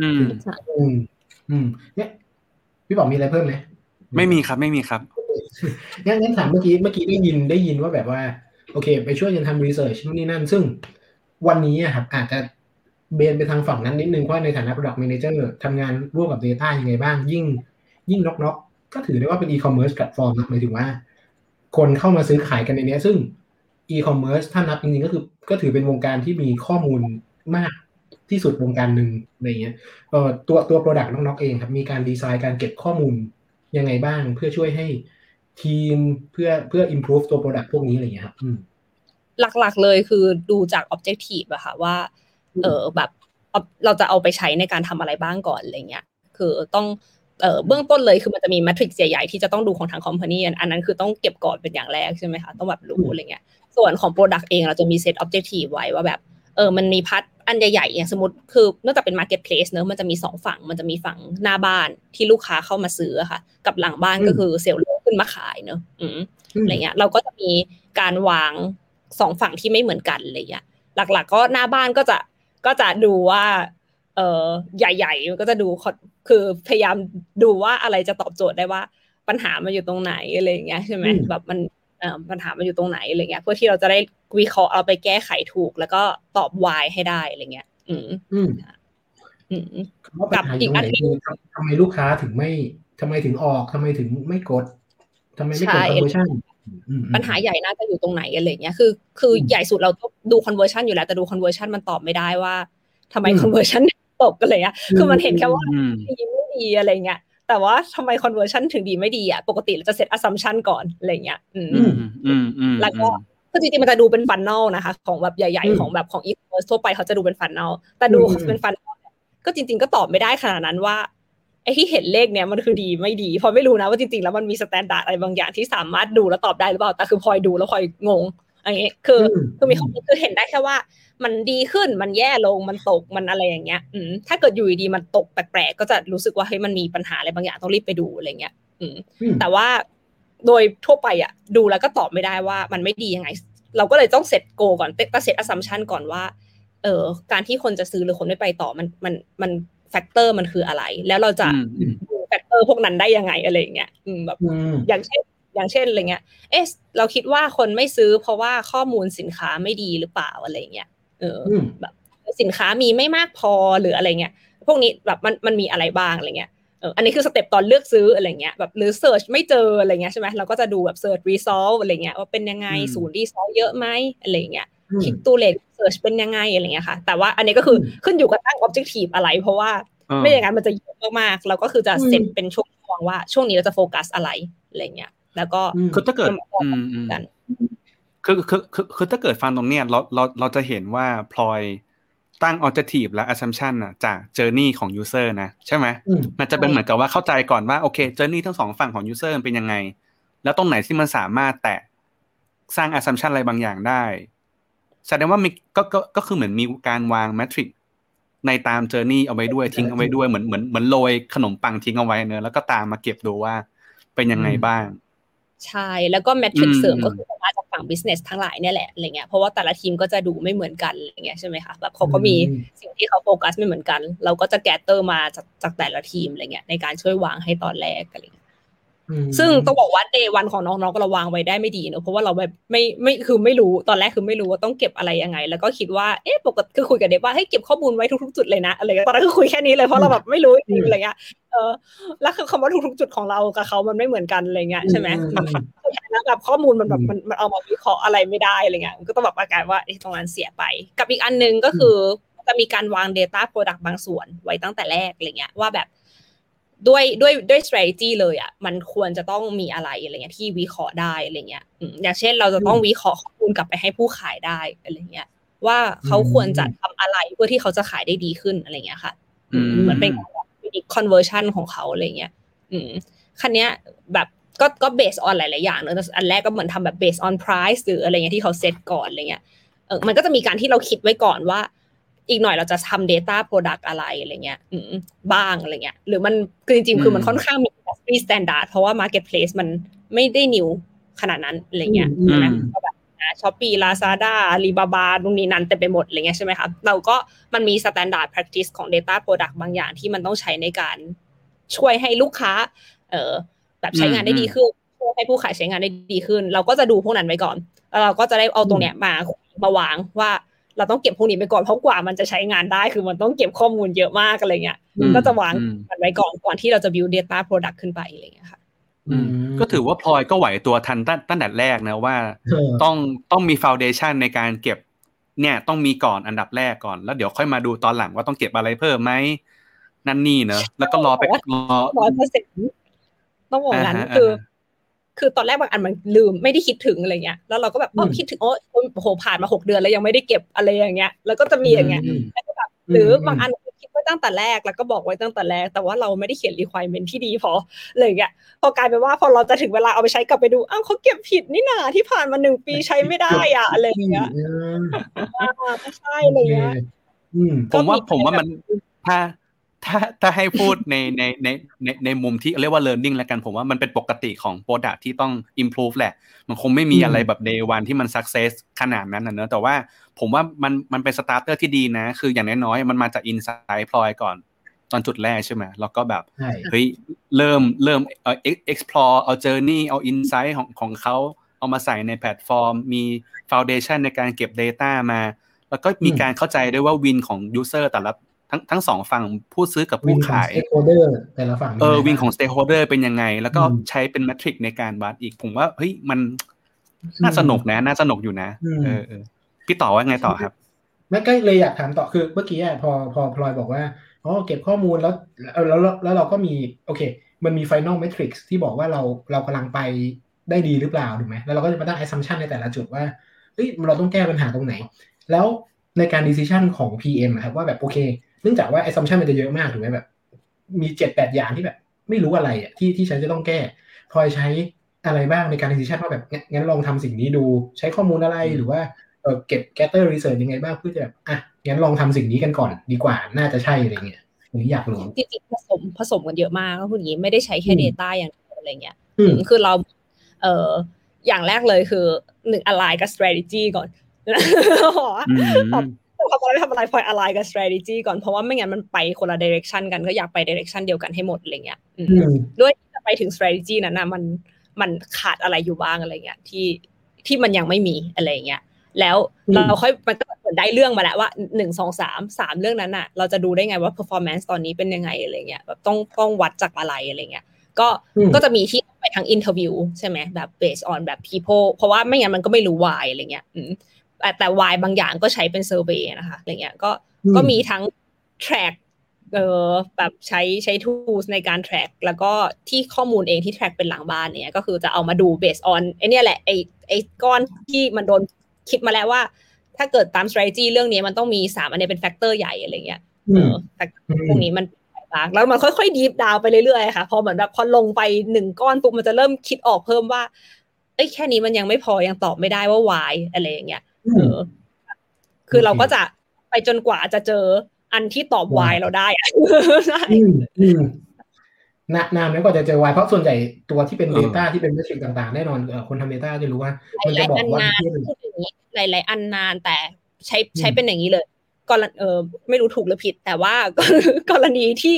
อืมอืมอืมเนี่ยพี่บอกมีอะไรเพิ่มไหมไม่มีครับ ไม่มีครับงั้นงั้นถามเมื่อกี้เมื่อกี้ได้ยินได้ยินว่าแบบว่า โอเค ไปช่วยกันทำรีเสิร์ชนู่นนี่นั่น ซึ่งวันนี้ครับอาจจะเบนไปทางฝั่งนั้นนิดนึงว่าในฐานะ product manager ทำงานร่วมกับ Data ยังไงบ้าง ยิ่ง ยิ่งน็อกๆ ก็ถือได้ว่าเป็น e-commerce platform นะหมายถึงว่า คนเข้ามาซื้อขายกันในนี้ซึ่ง e-commerce ถ้านับจริงๆก็คือ ก็ถือเป็นวงการที่มีข้อมูลมากที่สุดวงการหนึ่งอะไรเงี้ยตัวตัว product น้องๆเองครับมีการดีไซน์การเก็บข้อมูลยังไงบ้าง เพื่อช่วยให้ ทีมเพื่อเพื่อ improve ตัว product พวกนี้อะไรเงี้ยครับอืมหลักๆเลยคือดูจาก objective อะค่ะว่า เออแบบเราจะเอาไปใช้ในการทำอะไรบ้างก่อนอะไรเงี้ย คือต้องเออเบื้องต้นเลยคือมันจะมี matrix ใหญ่ๆที่จะต้องดูของทาง company อันนั้นคือต้องเก็บก่อนเป็นอย่างแรกใช่ไหมคะต้องแบบรู้อะไรเงี้ย ส่วนของ product เองเราจะมี set objective ไว้ว่าแบบเออมันมีพัทอันใหญ่ๆอย่างสมมติคือเนื่องจากเป็น marketplace เนอะมันจะมีสองฝั่งมันจะมีฝั่งหน้าบ้านที่ลูกค้าเข้ามาซื้อค่ะ กับหลังบ้านก็คือเซลล์ ขึ้นมาขายเนอะอืมอะไรเงี้ย เราก็จะมีการวางสองฝั่งที่ไม่เหมือนกันอะไรเงี้ย หลัก ๆ ก็หน้าบ้านก็จะก็จะดูว่า เออใหญ่ๆมันก็จะดูคือพยายามดูว่าอะไรจะตอบโจทย์ได้ว่า ปัญหามันอยู่ตรงไหนอะไรเงี้ยใช่ไหมแบบมันปัญหามันอยู่ตรงไหนอะไรเงี้ยเพื่อที่เราจะได้วิเคราะห์เอาไปแก้ไขถูก แล้วก็ตอบ why ให้ได้อะไรเงี้ย อืมอืมอืมกับอีกอันนึงทำไมลูกค้าถึงไม่ทำไมถึงออกทำไมถึงไม่กด ทำไมไม่กดคอนเวอร์ชันปัญหาใหญ่น่าจะอยู่ตรงไหนอะไรเงี้ยคือ คือใหญ่สุดเราต้องดู conversion อยู่แล้ว แต่ดู conversion มันตอบไม่ได้ว่าทำไม conversion ตกกันเลยอะคือมันเห็นแค่ว่าดีไม่ดีอะไรเงี้ยแต่ว่าทำไม conversion ถึงดีไม่ดีอะปกติเราจะเซต assumption ก่อนอะไรเงี้ยอืมอืมอืมแล้วก็คือจริงๆมันจะดูเป็น funnel นะคะ ของแบบใหญ่ ๆ ของแบบของ e-commerce ทั่วไปเขาจะดูเป็น funnel แต่ดูเป็น funnel ก็จริง ๆ ก็ตอบไม่ได้ขนาดนั้นว่า ไอ้ที่เห็นเลขเนี้ยมันคือดีไม่ดีพอไม่รู้นะว่าจริงๆแล้วมันมี standard อะไรบางอย่างที่สามารถดูแล้วตอบได้หรือเปล่าแต่คือพลอยดูแล้วพลอยงงอันนี้คือคือมีข้อมูลคือเห็นได้แค่ว่า มันดีขึ้นมันแย่ลงมันตกมันอะไรอย่างเงี้ย อืมถ้าเกิดอยู่ดีมันตกแปลกๆก็จะรู้สึกว่าเฮ้ยมันมีปัญหาอะไรบางอย่างต้องรีบไปดูอะไรเงี้ย อืม แต่ว่าโดยทั่วไปอะ ดูแล้วก็ตอบไม่ได้ว่ามันไม่ดียังไง เราก็เลยต้อง set goal ก่อนตั้ง set assumption ก่อนว่า เออการที่คนจะซื้อหรือคนไม่ไปต่อมันมันมัน factor มันคืออะไร แล้วเราจะดู factor พวกนั้นได้ยังไงอะไรเงี้ยอืมแบบอย่างเช่นอย่างเช่นอะไรเงี้ย เอ๊ะเราคิดว่าคนไม่ซื้อเพราะว่าข้อมูลสินค้าไม่ดีหรือเปล่าอะไรเงี้ยเออแบบสินค้ามีไม่มากพอหรืออะไรเงี้ยพวกนี้แบบมันมันมีอะไรบ้างอะไรเงี้ยเอออันนี้คือ step ตอนเลือกซื้ออะไรเงี้ยแบบหรือ search ไม่เจออะไรเงี้ยใช่ไหมเราก็จะดูแบบ search result อะไรเงี้ยว่าเป็นยังไงศูนย์ result เยอะไหมอะไรเงี้ย click-through rate search เป็นยังไงอะไรเงี้ยค่ะ แต่ว่าอันนี้ก็คือขึ้นอยู่กับตั้ง objective อะไร เพราะว่าไม่อย่างนั้นมันจะเยอะมากๆเราก็คือจะเซตเป็นช่วงว่าช่วงนี้เราจะโฟกัสอะไรอะไรเงี้ย แล้วก็คือถ้าเกิดคือคือคือคือถ้าเกิดฟังตรงเนี้ยเราเราเราจะเห็นว่าพลอยตั้ง objective และ assumption อะจาก journey ของ user นะใช่ไหมมันจะเป็นเหมือนกับว่าเข้าใจก่อนว่าโอเค journey ทั้งสองฝั่งของ user เป็นยังไง แล้วตรงไหนที่มันสามารถแตะสร้าง assumption อะไรบางอย่างได้ แสดงว่ามีก็ก็ก็คือเหมือนมีการวาง metric ในตาม journey เอาไว้ด้วยทิ้งเอาไว้ด้วยเหมือนเหมือนเหมือนโรยขนมปังทิ้งเอาไว้เนอะแล้วก็ตามมาเก็บดูว่าเป็นยังไงบ้าง ใช่ แล้วก็ metric เสริมก็คือมาจากฝั่ง business ทั้งหลายเนี่ยแหละอะไรเงี้ยเพราะว่าแต่ละทีมก็จะดูไม่เหมือนกันอะไรเงี้ยใช่ไหมคะแบบเขาก็มีสิ่งที่เขาโฟกัสไม่เหมือนกัน เราก็จะ gather มาจากจากแต่ละทีมอะไรเงี้ยในการช่วยวางให้ตอนแรกอะไรเงี้ย ซึ่งต้องบอกว่า day one ของน้องๆก็เราวางไว้ได้ไม่ดีเนอะเพราะว่าเราแบบไม่ไม่คือไม่รู้ตอนแรกคือไม่รู้ว่าต้องเก็บอะไรยังไง แล้วก็คิดว่าเอ๊ะปกติคือคุยกับ dev ว่าให้เก็บข้อมูลไว้ทุกๆจุดเลยนะอะไรตอนนั้นคือคุยแค่นี้เลยเพราะเราแบบไม่รู้จริงอะไรเงี้ยเออแล้วคือคำว่าทุกๆจุดของเรากับเขามันไม่เหมือนกันอะไรเงี้ยใช่ไหมแล้วแบบข้อมูลมันแบบมันมันเอามาวิเคราะห์อะไรไม่ได้อะไรเงี้ยก็ต้องแบบอาการว่าตรงนั้นเสียไป กับอีกอันนึงก็คือจะมีการวาง Data Product บางส่วนไว้ตั้งแต่แรกอะไรเงี้ยว่าแบบ ด้วยด้วยด้วย strategy เลยอะมันควรจะต้องมีอะไรอะไรเงี้ยที่วิเคราะห์ได้อะไรเงี้ยอย่างเช่น เราจะต้องวิเคราะห์ข้อมูลกลับไปให้ผู้ขายได้อะไรเงี้ยว่าเขาควรจะทำอะไรเพื่อที่เขาจะขายได้ดีขึ้นอะไรเงี้ยค่ะเหมือนเป็นอีก conversion ของเขาอะไรเงี้ยอืมคันเนี้ยแบบก็ก็ based on หลาย ๆ อย่างเนอะอันแรกก็เหมือนทำแบบ based on price หรืออะไรเงี้ยที่เขาเซตก่อนอะไรเงี้ยเออมันก็จะมีการที่เราคิดไว้ก่อนว่า อีกหน่อยเราจะทำ Data Product อะไรอะไรเงี้ยบ้างอะไรเงี้ยหรือมันคือจริงๆ คือมันค่อนข้างมี industry standard เพราะว่า marketplace มันไม่ได้นิวขนาดนั้นอะไรเงี้ยนะก็แบบช้อปปี้ลาซาด้าลีบาบาตรงนี้นั้นเต็มไปหมดอะไรเงี้ยใช่ไหมคะเราก็มันมี standard practice ของ Data Product บางอย่างที่มันต้องใช้ในการช่วยให้ลูกค้า เอ่อแบบใช้งานได้ดีขึ้นช่วยให้ผู้ขายใช้งานได้ดีขึ้น เราก็จะดูพวกนั้นไว้ก่อนแล้วเราก็จะได้เอาตรงเนี้ยมามาวางว่า เราต้องเก็บพวกนี้ไปก่อนเพราะกว่ามันจะใช้งานได้คือมันต้องเก็บข้อมูลเยอะมากอะไรเงี้ยก็จะวางมันไว้ก่อนก่อนที่เราจะ build data product ขึ้นไปอะไรเงี้ยค่ะก็ถือว่าพลอยก็ไหวตัวทันตั้งแต่แรกนะว่า ต้องต้องมีฟาวเดชันในการเก็บ เนี่ยต้องมีก่อนอันดับแรกก่อน แล้วเดี๋ยวค่อยมาดูตอนหลังว่าต้องเก็บอะไรเพิ่มไหมนั่นนี่เนอะแล้วก็รอไปรอร้อยเปอร์เซ็นต์ต้องบอกงั้นคือ คือตอนแรกบางอันมันลืมไม่ได้คิดถึงอะไรเงี้ยแล้วเราก็แบบอ๋อคิดถึงโอ้โหผ่านมาหกเดือนแล้วยังไม่ได้เก็บอะไรอย่างเงี้ยแล้วก็จะมีอย่างเงี้ยหรือบางอันคิดไว้ตั้งแต่แรกแล้วก็บอกไว้ตั้งแต่แรก แต่ว่าเราไม่ได้เขียน requirement ที่ดีพอเลยเงี้ยพอกลายเป็นว่าพอเราจะถึงเวลาเอาไปใช้กลับไปดูอ้าวเขาเก็บผิดนี่นาที่ผ่านมาหนึ่งปีใช้ไม่ได้อะอะไรเงี้ยไม่ใช่เลยเงี้ยผมว่าผมว่ามันถ้า ถ้าถ้าให้พูดในในในในในมุมที่เรียกว่า learning แล้วกันผมว่ามันเป็นปกติของ product ที่ต้อง improve แหละ มันคงไม่มีอะไรแบบ day one ที่มัน success ขนาดนั้นนะเนอะแต่ว่าผมว่ามันมันเป็น starter ที่ดีนะ คืออย่างน้อยๆ มันมาจาก insight พลอยก่อนตอนจุดแรกใช่ไหมแล้วก็แบบเฮ้ยเริ่มเริ่มเอ่อ explore เอา journey เอา insight ของของเขาเอามาใส่ในแพลตฟอร์ม มี foundation ในการเก็บ data มา แล้วก็มีการเข้าใจด้วยว่า win ของ user แต่ละ ทั้งทั้งสองฝั่งผู้ซื้อกับผู้ขายแต่ละฝั่งเออวินของสเต็กโฮเดอร์เป็นยังไง แล้วก็ใช้เป็น metric ในการวัดอีกผมว่าเฮ้ยมันน่าสนุกนะ น่าสนุกอยู่นะเออพี่ต่อว่าไงต่อครับแม่ก็เลยอยากถามต่อคือเมื่อกี้พอพอพลอยบอกว่าอ๋อเก็บข้อมูลแล้วแล้วแล้วเราก็มีโอเค มันมี final metrics ที่บอกว่าเราเรากำลังไปได้ดีหรือเปล่าถูกไหมแล้วเราก็จะมาตั้ง assumption ในแต่ละจุดว่าเฮ้ยเราต้องแก้ปัญหาตรงไหน แล้วในการ decision ของ PM นะครับว่าแบบโอเค เนื่องจากว่า assumption มันจะเยอะมากถูกไหมแบบ มีเจ็ดแปดอย่างที่แบบ ไม่รู้อะไรอะที่ที่ฉันจะต้องแก้ พลอยใช้อะไรบ้างในการ decision ว่าแบบงั้นลองทำสิ่งนี้ดูใช้ข้อมูลอะไรหรือว่าเออเก็บ gather research ยังไงบ้างเพื่อจะแบบอะงั้นลองทำสิ่งนี้กันก่อนดีกว่าน่าจะใช่อะไรเงี้ยอันนี้อยากรู้จริงๆผสมผสมกันเยอะมากก็พูดอย่างนี้ไม่ได้ใช้แค่ data อย่างเดียวอะไรเงี้ยคือเราเอออย่างแรกเลยคือหนึ่งอะไรกับ strategy ก่อน ทำอะไรทำอะไรพอยอะไรกับ strategy ก่อนเพราะว่าไม่งั้นมันไปคนละ direction กันก็อยากไป direction เดียวกันให้หมดอะไรเงี้ยด้วยจะไปถึง strategy นั้นนะมันมันขาดอะไรอยู่บ้างอะไรเงี้ยที่ที่มันยังไม่มีอะไรเงี้ยแล้วเราค่อยมันก็เหมือนได้เรื่องมาแล้วว่าหนึ่งสองสามสามเรื่องนั้นอะ เราจะดูได้ไงว่า performance ตอนนี้เป็นยังไงอะไรเงี้ยแบบต้องต้องวัดจากอะไรอะไรเงี้ยก็ก็จะมีที่ไปทาง interview ใช่ไหมแบบ based on แบบ people เพราะว่าไม่งั้นมันก็ไม่รู้ why อะไรเงี้ย แต่แต่วายบางอย่างก็ใช้เป็นเซอร์เวยนะคะอะไรเงี้ยก็ก็มีทั้ง track เออแบบใช้ใช้ tools ในการ track แล้วก็ที่ข้อมูลเองที่ track เป็นหลังบ้านเนี่ยก็คือจะเอามาดู based on ไอเนี่ยแหละไอไอก้อนที่มันโดนคิดมาแล้วว่า ถ้าเกิดตาม strategy เรื่องนี้มันต้องมีสามอันนี้เป็น factor ใหญ่อะไรเงี้ยเออแต่พวกนี้มันแล้วมันค่อยๆ deep down ไปเรื่อยๆค่ะ พอเหมือนแบบพอลงไปหนึ่งก้อนปุ๊บมันจะเริ่มคิดออกเพิ่มว่าเอ้ยแค่นี้มันยังไม่พอยังตอบไม่ได้ว่า why อะไรอย่างเงี้ย เออคือเราก็จะไปจนกว่าจะเจออันที่ตอบวายเราได้ใช่นานานไม่กว่าจะเจอวายเพราะส่วนใหญ่ตัวที่เป็น Data ที่เป็นเมทริกต่างๆ แน่นอนคนทำ Data จะรู้ว่า มันจะบอกว่าหลาย ๆ อันนานแต่ใช้ใช้เป็นอย่างนี้เลยกรณีเออไม่รู้ถูกหรือผิด แต่ว่ากรณีที่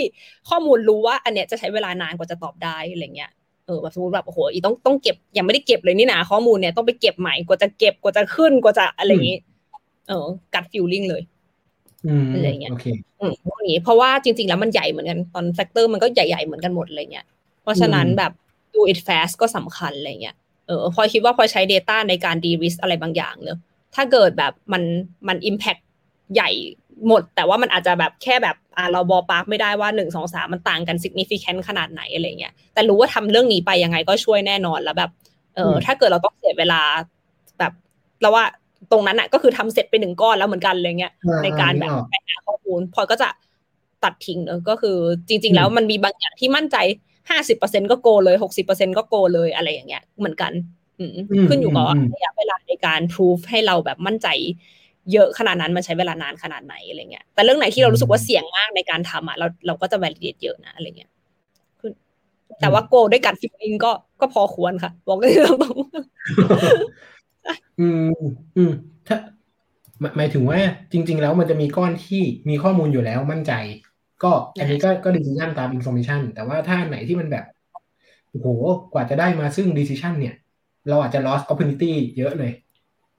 ข้อมูลรู้ว่า อันเนี้ยจะใช้เวลานานกว่าจะตอบได้อะไรเงี้ยเออแบบสมมติแบบโอ้โหอีต้องต้องเก็บยังไม่ได้เก็บเลยนี่นะข้อมูลเนี่ยต้องไปเก็บใหม่กว่าจะเก็บกว่าจะขึ้นกว่าจะอะไรอย่างนี้ เออ gut feeling เลยอะไรเงี้ยโอเคอืมอย่างนี้เพราะว่าจริง ๆ แล้วมันใหญ่เหมือนกันตอน factor มันก็ใหญ่ๆเหมือนกันหมดอะไรเงี้ยเพราะฉะนั้นแบบ do it fast ก็สำคัญอะไรเงี้ยเออพอคิดว่าพอใช้ Data ในการ de risk อะไรบางอย่างเนอะถ้าเกิดแบบมันมัน impact ใหญ่หมด แต่ว่ามันอาจจะแบบแค่แบบอ่าเรา ballpark ไม่ได้ว่าหนึ่งสองสามมันต่างกัน significant ขนาดไหนอะไรเงี้ยแต่รู้ว่าทำเรื่องนี้ไปยังไงก็ช่วยแน่นอนแล้วแบบเออถ้าเกิดเราต้องเสียเวลาแบบเราว่าตรงนั้นอะก็คือทำเสร็จไปหนึ่งก้อนแล้วเหมือนกันอะไรเงี้ยในการแบบไปหาข้อมูลพอก็จะตัดทิ้งเนอะก็คือจริง ๆ แล้วมันมีบางอย่างที่มั่นใจห้าสิบเปอร์เซ็นก็โกเลยหกสิบเปอร์เซ็นก็โกเลยอะไรอย่างเงี้ยเหมือนกันขึ้นอยู่กับระยะเวลาในการพิสูจให้เราแบบมั่นใจ เยอะขนาดนั้นมันใช้เวลานานขนาดไหนอะไรเงี้ยแต่เรื่องไหนที่เรารู้สึกว่าเสี่ยงมากในการทำอะเราเราก็จะ validate เยอะนะอะไรเงี้ยคือแต่ว่า go ด้วย gut feeling ก็ก็พอควรค่ะบอกเลยตรงอืมอืมถ้าหมายถึงว่าจริง ๆ แล้วมันจะมีก้อนที่มีข้อมูลอยู่แล้วมั่นใจ ก็อันนี้ก็ก็ decision ตาม information แต่ว่าถ้าไหนที่มันแบบโอ้โหกว่าจะได้มาซึ่ง decision เนี่ย เราอาจจะ lost opportunity เยอะเลย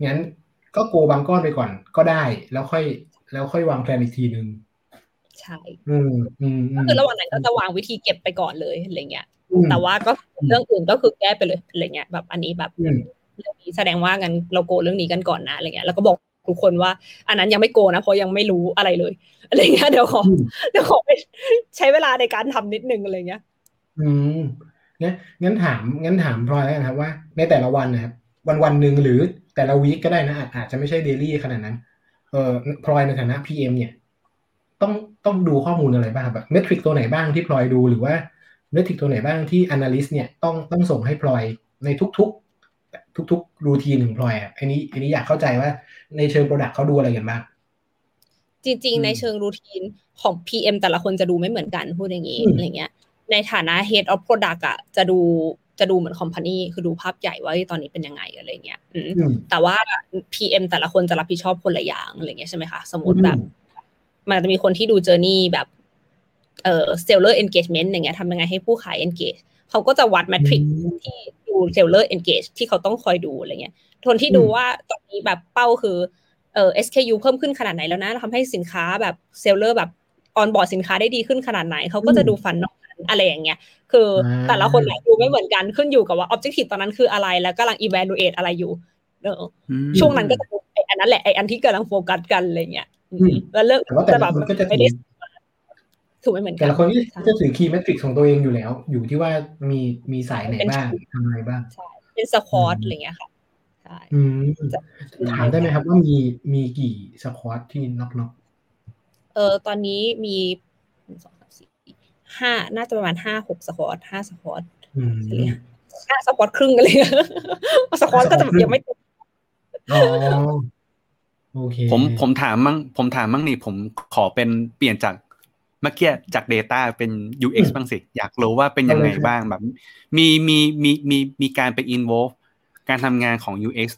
งั้น ก็ go บางก้อนไปก่อนก็ได้ แล้วค่อย แล้วค่อยวางแผนอีกทีนึงใช่อืมอืมก็คือระหว่างนั้นก็จะวางวิธีเก็บไปก่อนเลยอะไรเงี้ยแต่ว่าก็เรื่องอื่นก็คือแก้ไปเลยอะไรเงี้ยแบบอันนี้แบบเรื่องนี้แสดงว่างั้นเราโกเรื่องนี้กันก่อนนะอะไรเงี้ยแล้วก็บอกทุกคนว่า อันนั้นยังไม่โกนะเพราะยังไม่รู้อะไรเลยอะไรเงี้ยเดี๋ยวขอเดี๋ยวขอไปใช้เวลาในการทำนิดนึงอะไรเงี้ย อืมงั้นงั้นถามงั้นถามพลอยแล้วกันครับว่า ในแต่ละวันนะครับวันวันหนึ่งหรือแต่ละวีคก็ได้นะอาจจะไม่ใช่เดลี่ขนาดนั้น เออพลอยในฐานะ PM เนี่ย ต้องต้องดูข้อมูลอะไรบ้างแบบ metric ตัวไหนบ้างที่พลอยดูหรือว่า metric ตัวไหนบ้างที่ Analyst เนี่ยต้องต้องส่งให้พลอยในทุก ๆ ทุกๆ routine ของพลอยอะอันนี้อันนี้อยากเข้าใจว่าในเชิง product เขาดูอะไรกันบ้างจริง ๆ ในเชิง routine ของ PM แต่ละคนจะดูไม่เหมือนกันพูดอย่างนี้อะไรเงี้ยในฐานะ Head of Product อะจะดู จะดูเหมือน company คือดูภาพใหญ่ว่าตอนนี้เป็นยังไงอะไรเงี้ยแต่ว่า PM แต่ละคนจะรับผิดชอบคนละอย่างอะไรเงี้ยใช่ไหมคะ สมมติแบบ มันจะมีคนที่ดูเจอร์นี่แบบเอ่อ seller engagement อย่างเงี้ยทำยังไงให้ผู้ขาย engage เขาก็จะวัดแมทริกที่ดู seller engage ที่เขาต้องคอยดูอะไรเงี้ยคนที่ดูว่าตอนนี้แบบเป้าคือเอ่อ SKU เพิ่มขึ้นขนาดไหนแล้วนะทำให้สินค้าแบบ seller แบบออนบอร์ดสินค้าได้ดีขึ้นขนาดไหน เขาก็จะดูฟันนอกอะไรอย่างเงี้ย คือแต่ละคนดูไม่เหมือนกันขึ้นอยู่กับว่า objective ตอนนั้นคืออะไร แล้วกำลัง evaluate อะไรอยู่เนอะช่วงนั้นก็จะไออันนั้นแหละไออันที่กำลังโฟกัสกันอะไรเงี้ยแล้วเลิกแต่ว่าแต่ละคนก็จะไม่ได้ถูกไม่เหมือนกันแต่ละคนก็จะถือ key metric ของตัวเองอยู่แล้ว อยู่ที่ว่ามีมีสายไหนบ้างทำอะไรบ้างใช่เป็น squad อะไรเงี้ยค่ะใช่อืมถามได้ไหมครับว่ามีมีกี่ squad ที่น็อกน็อกเออตอนนี้มีสองสามสี่ ห้าน่าจะประมาณห้าหก squad ห้า squad อืมห้า squad ครึ่งกันเลย squad ก็จะแบบยังไม่อ๋อโอเคผมผมถามมั่งผมถามมั่งนี่ผมขอเป็นเปลี่ยนจากเมื่อกี้จาก Data เป็น UX บ้างสิ อยากรู้ว่าเป็นยังไงบ้างแบบ มีมีมีมีมีการไป involve การทำงานของ UX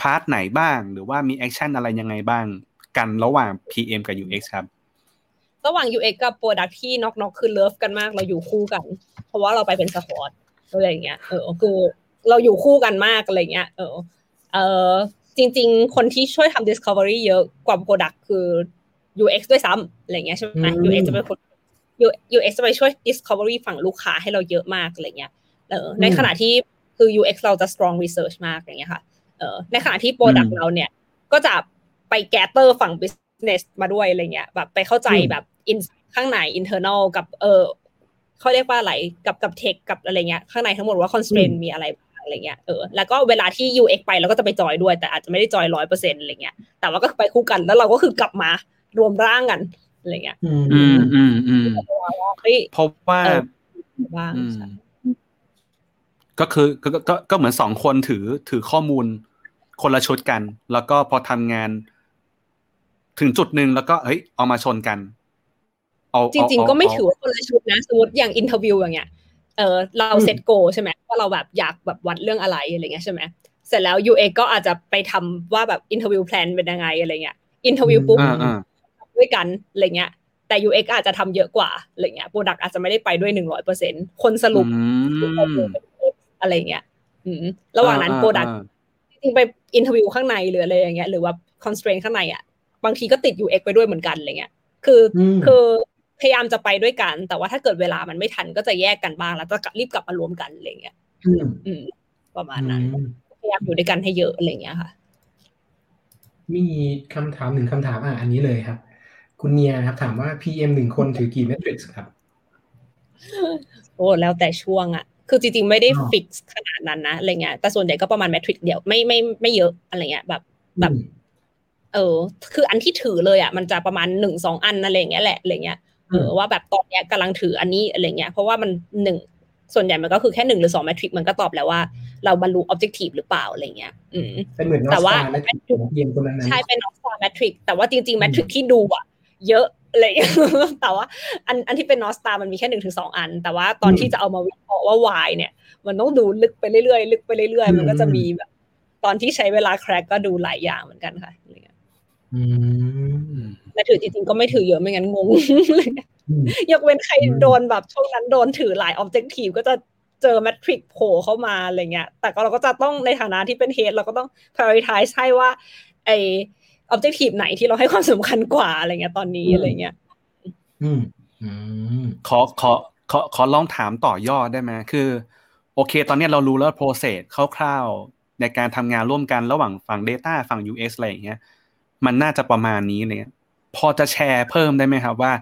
พาร์ทไหนบ้าง หรือว่ามี action อะไรยังไงบ้าง กันระหว่าง PM กับ UX ครับ ระหว่าง UX กับ Product ที่น็อกน็อกคือเลิฟกันมาก เราอยู่คู่กัน เพราะว่าเราไปเป็นสควอตอะไรอย่างเงี้ยเออคือเราอยู่คู่กันมากอะไรเงี้ยเออเออจริง ๆ คนที่ช่วยทำ discovery เยอะกว่า product คือ UX ด้วยซ้ำอะไรเงี้ยใช่ไหม UX จะเป็นคน UX จะไปช่วย discovery ฝั่งลูกค้าให้เราเยอะมากอะไรเงี้ยเออในขณะที่คือ UX เราจะ strong research มากอย่างเงี้ยค่ะเออในขณะที่ product เราเนี่ย ก็จะไป gather ฝั่ง business มาด้วยอะไรเงี้ยแบบไปเข้าใจแบบ in ข้างใน internal กับเออเขาเรียกว่าอะไรกับกับ tech กับอะไรเงี้ยข้างในทั้งหมดว่า constraint มีอะไรอะไรเงี้ยเออแล้วก็เวลาที่ UX ไปเราก็จะไปจอยด้วย แต่อาจจะไม่ได้จอยร้อยเปอร์เซ็นต์อะไรเงี้ยแต่ว่าก็ไปคู่กันแล้วเราก็คือกลับมารวมร่างกันอะไรเงี้ยอืมอืมอืมเพราะว่าบ้างก็คือก็ก็ก็เหมือนสองคนถือถือข้อมูลคนละชุดกัน แล้วก็พอทำงาน ถึงจุดหนึ่งแล้วก็เฮ้ยเอามาชนกัน เอาจริง ๆ ก็ไม่ถือว่าคนละชุดนะสมมติอย่าง interview อย่างเงี้ยเออเรา set goal ใช่ไหมว่าเราแบบอยากแบบวัดเรื่องอะไรอะไรเงี้ยใช่ไหมเสร็จแล้ว UX ก็อาจจะไปทำว่าแบบ interview plan เป็นยังไงอะไรเงี้ย interview ปุ๊บด้วยกันอะไรเงี้ยแต่ UX อาจจะทำเยอะกว่าอะไรเงี้ย product อาจจะไม่ได้ไปด้วยหนึ่งร้อยเปอร์เซ็นคนสรุปอะไรเงี้ยระหว่างนั้น product จริงไป interview ข้างในหรืออะไรอย่างเงี้ยหรือว่า constraint ข้างในอะ บางทีก็ติด UX ไปด้วยเหมือนกันอะไรเงี้ยคือคือพยายามจะไปด้วยกัน แต่ว่าถ้าเกิดเวลามันไม่ทันก็จะแยกกันบ้างแล้วจะรีบกลับมารวมกันอะไรเงี้ยอืม ประมาณนั้น พยายามอยู่ด้วยกันให้เยอะอะไรเงี้ยค่ะ มีคำถามหนึ่งคำถามอะอันนี้เลยครับ คุณเนียครับ ถามว่า PM หนึ่งคนถือกี่เมทริกซ์ครับ โอ้แล้วแต่ช่วงอะคือจริงๆ ไม่ได้ฟิกขนาดนั้นนะอะไรเงี้ยแต่ส่วนใหญ่ก็ประมาณเมทริกเดียวไม่ไม่ไม่เยอะอะไรเงี้ยแบบแบบ เออ คืออันที่ถือเลยอะมันจะประมาณหนึ่งสองอันอะไรเงี้ยแหละอะไรเงี้ยเออว่าแบบตอนเนี้ยกำลังถืออันนี้อะไรเงี้ยเพราะว่ามันหนึ่งส่วนใหญ่มันก็คือแค่หนึ่งหรือสองแมทริกมันก็ตอบแล้วว่า เราบรรลุออบเจกตีฟหรือเปล่าอะไรเงี้ย อืมเป็นเหมือนแต่ว่าใช่เป็นนอสตาแมทริกแต่ว่าจริงๆแมทริกที่ดูอะ เยอะอะไรแต่ว่าอันอันที่เป็นนอสตามันมีแค่หนึ่งถึงสองอัน แต่ว่าตอนที่จะเอามาวิเคราะห์ว่าวายเนี่ย มันต้องดูลึกไปเรื่อยๆลึกไปเรื่อยๆ มันก็จะมีแบบ ตอนที่ใช้เวลาแคร็กก็ดูหลายอย่างเหมือนกันค่ะ แต่ถือจริงๆก็ไม่ถือเยอะไม่งั้นงงยกเว้นใครโดนแบบช่วงนั้นโดนถือหลายออบเจกตีฟก็จะเจอแมทริกโผล่เข้ามาอะไรเงี้ย แต่ก็เราก็จะต้องในฐานะที่เป็นเฮดเราก็ต้อง prioritize ให้ว่า ไอออบเจกตีฟไหนที่เราให้ความสำคัญกว่าอะไรเงี้ยตอนนี้อะไรเงี้ยอืมอืมขอขอขอขอลองถามต่อยอดได้ไหมคือ โอเค ตอนนี้เรารู้แล้ว process คร่าวๆในการทำงานร่วมกันระหว่างฝั่ง Data ฝั่ง UX อะไรอย่างเงี้ย มันน่าจะประมาณนี้เลยพอจะแชร์เพิ่มได้ไหมครับว่า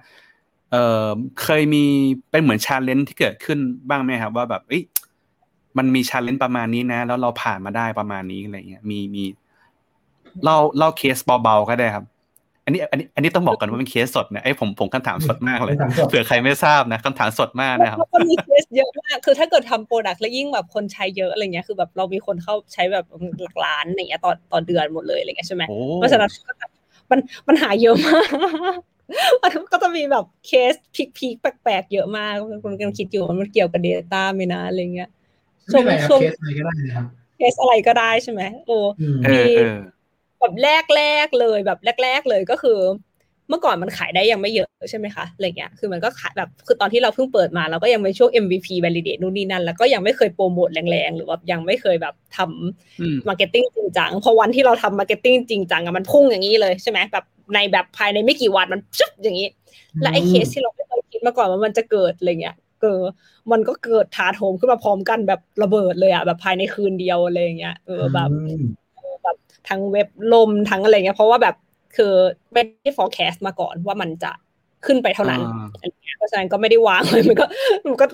เออเคยมีเป็นเหมือนชาเลนจ์ที่เกิดขึ้นบ้างไหมครับ ว่าแบบอมันมี challenge ประมาณนี้นะ แล้วเราผ่านมาได้ประมาณนี้อะไรเงี้ยมีมีเล่าเล่าเคสเบาๆก็ได้ครับ อันนี้อันนี้อันนี้ต้องบอกก่อนว่าเป็นเคสสดนะไอ้ผมผมคำถามสดมากเลยเผื่อใครไม่ทราบนะคำถามสดมากนะครับก็มีเคสเยอะมากคือถ้าเกิดทำ product แล้วยิ่งแบบคนใช้เยอะอะไรเงี้ยคือแบบเรามีคนเข้าใช้แบบหลักล้านอย่างเงี้ยต่อต่อเดือนหมดเลยอะไรเงี้ยใช่ไหมเพราะฉะนั้นมันมันหาเยอะมากมันก็จะมีแบบเคสพีคๆแปลกๆเยอะมากคนกำลังคิดอยู่มันเกี่ยวกับ Data ไหมนะอะไรเงี้ยช่วงช่วงเคสอะไรก็ได้นะครับเคสอะไรก็ได้ใช่ไหมโอ้มี แบบแรกๆเลยแบบแรก ๆเลยก็คือ เมื่อก่อนมันขายได้ยังไม่เยอะใช่ไหมคะอะไรเงี้ยคือมันก็ขายแบบคือตอนที่เราเพิ่งเปิดมาเราก็ยังเป็นช่วง MVP validate นู่นนี่นั่น แล้วก็ยังไม่เคยโปรโมทแรงๆ หรือว่ายังไม่เคยแบบทำ marketing จริงจังพอวันที่เราทำ marketing จริงจังอะมันพุ่งอย่างนี้เลยใช่ไหมแบบในแบบภายในไม่กี่วันมันชุบอย่างนี้ และไอ้เคสที่เราไม่เคยคิดมาก่อนว่ามันจะเกิดอะไรเงี้ยเกิดมันก็เกิดถาโถมขึ้นมาพร้อมกันแบบระเบิดเลยอะแบบภายในคืนเดียวอะไรเงี้ยเออแบบแบบ ทั้งเว็บล่มทั้งอะไรเงี้ยเพราะว่าแบบคือไม่ได้ forecast มาก่อนว่ามันจะขึ้นไปเท่านั้นเพราะฉะนั้นก็ไม่ได้วางเลยมันก็มันก็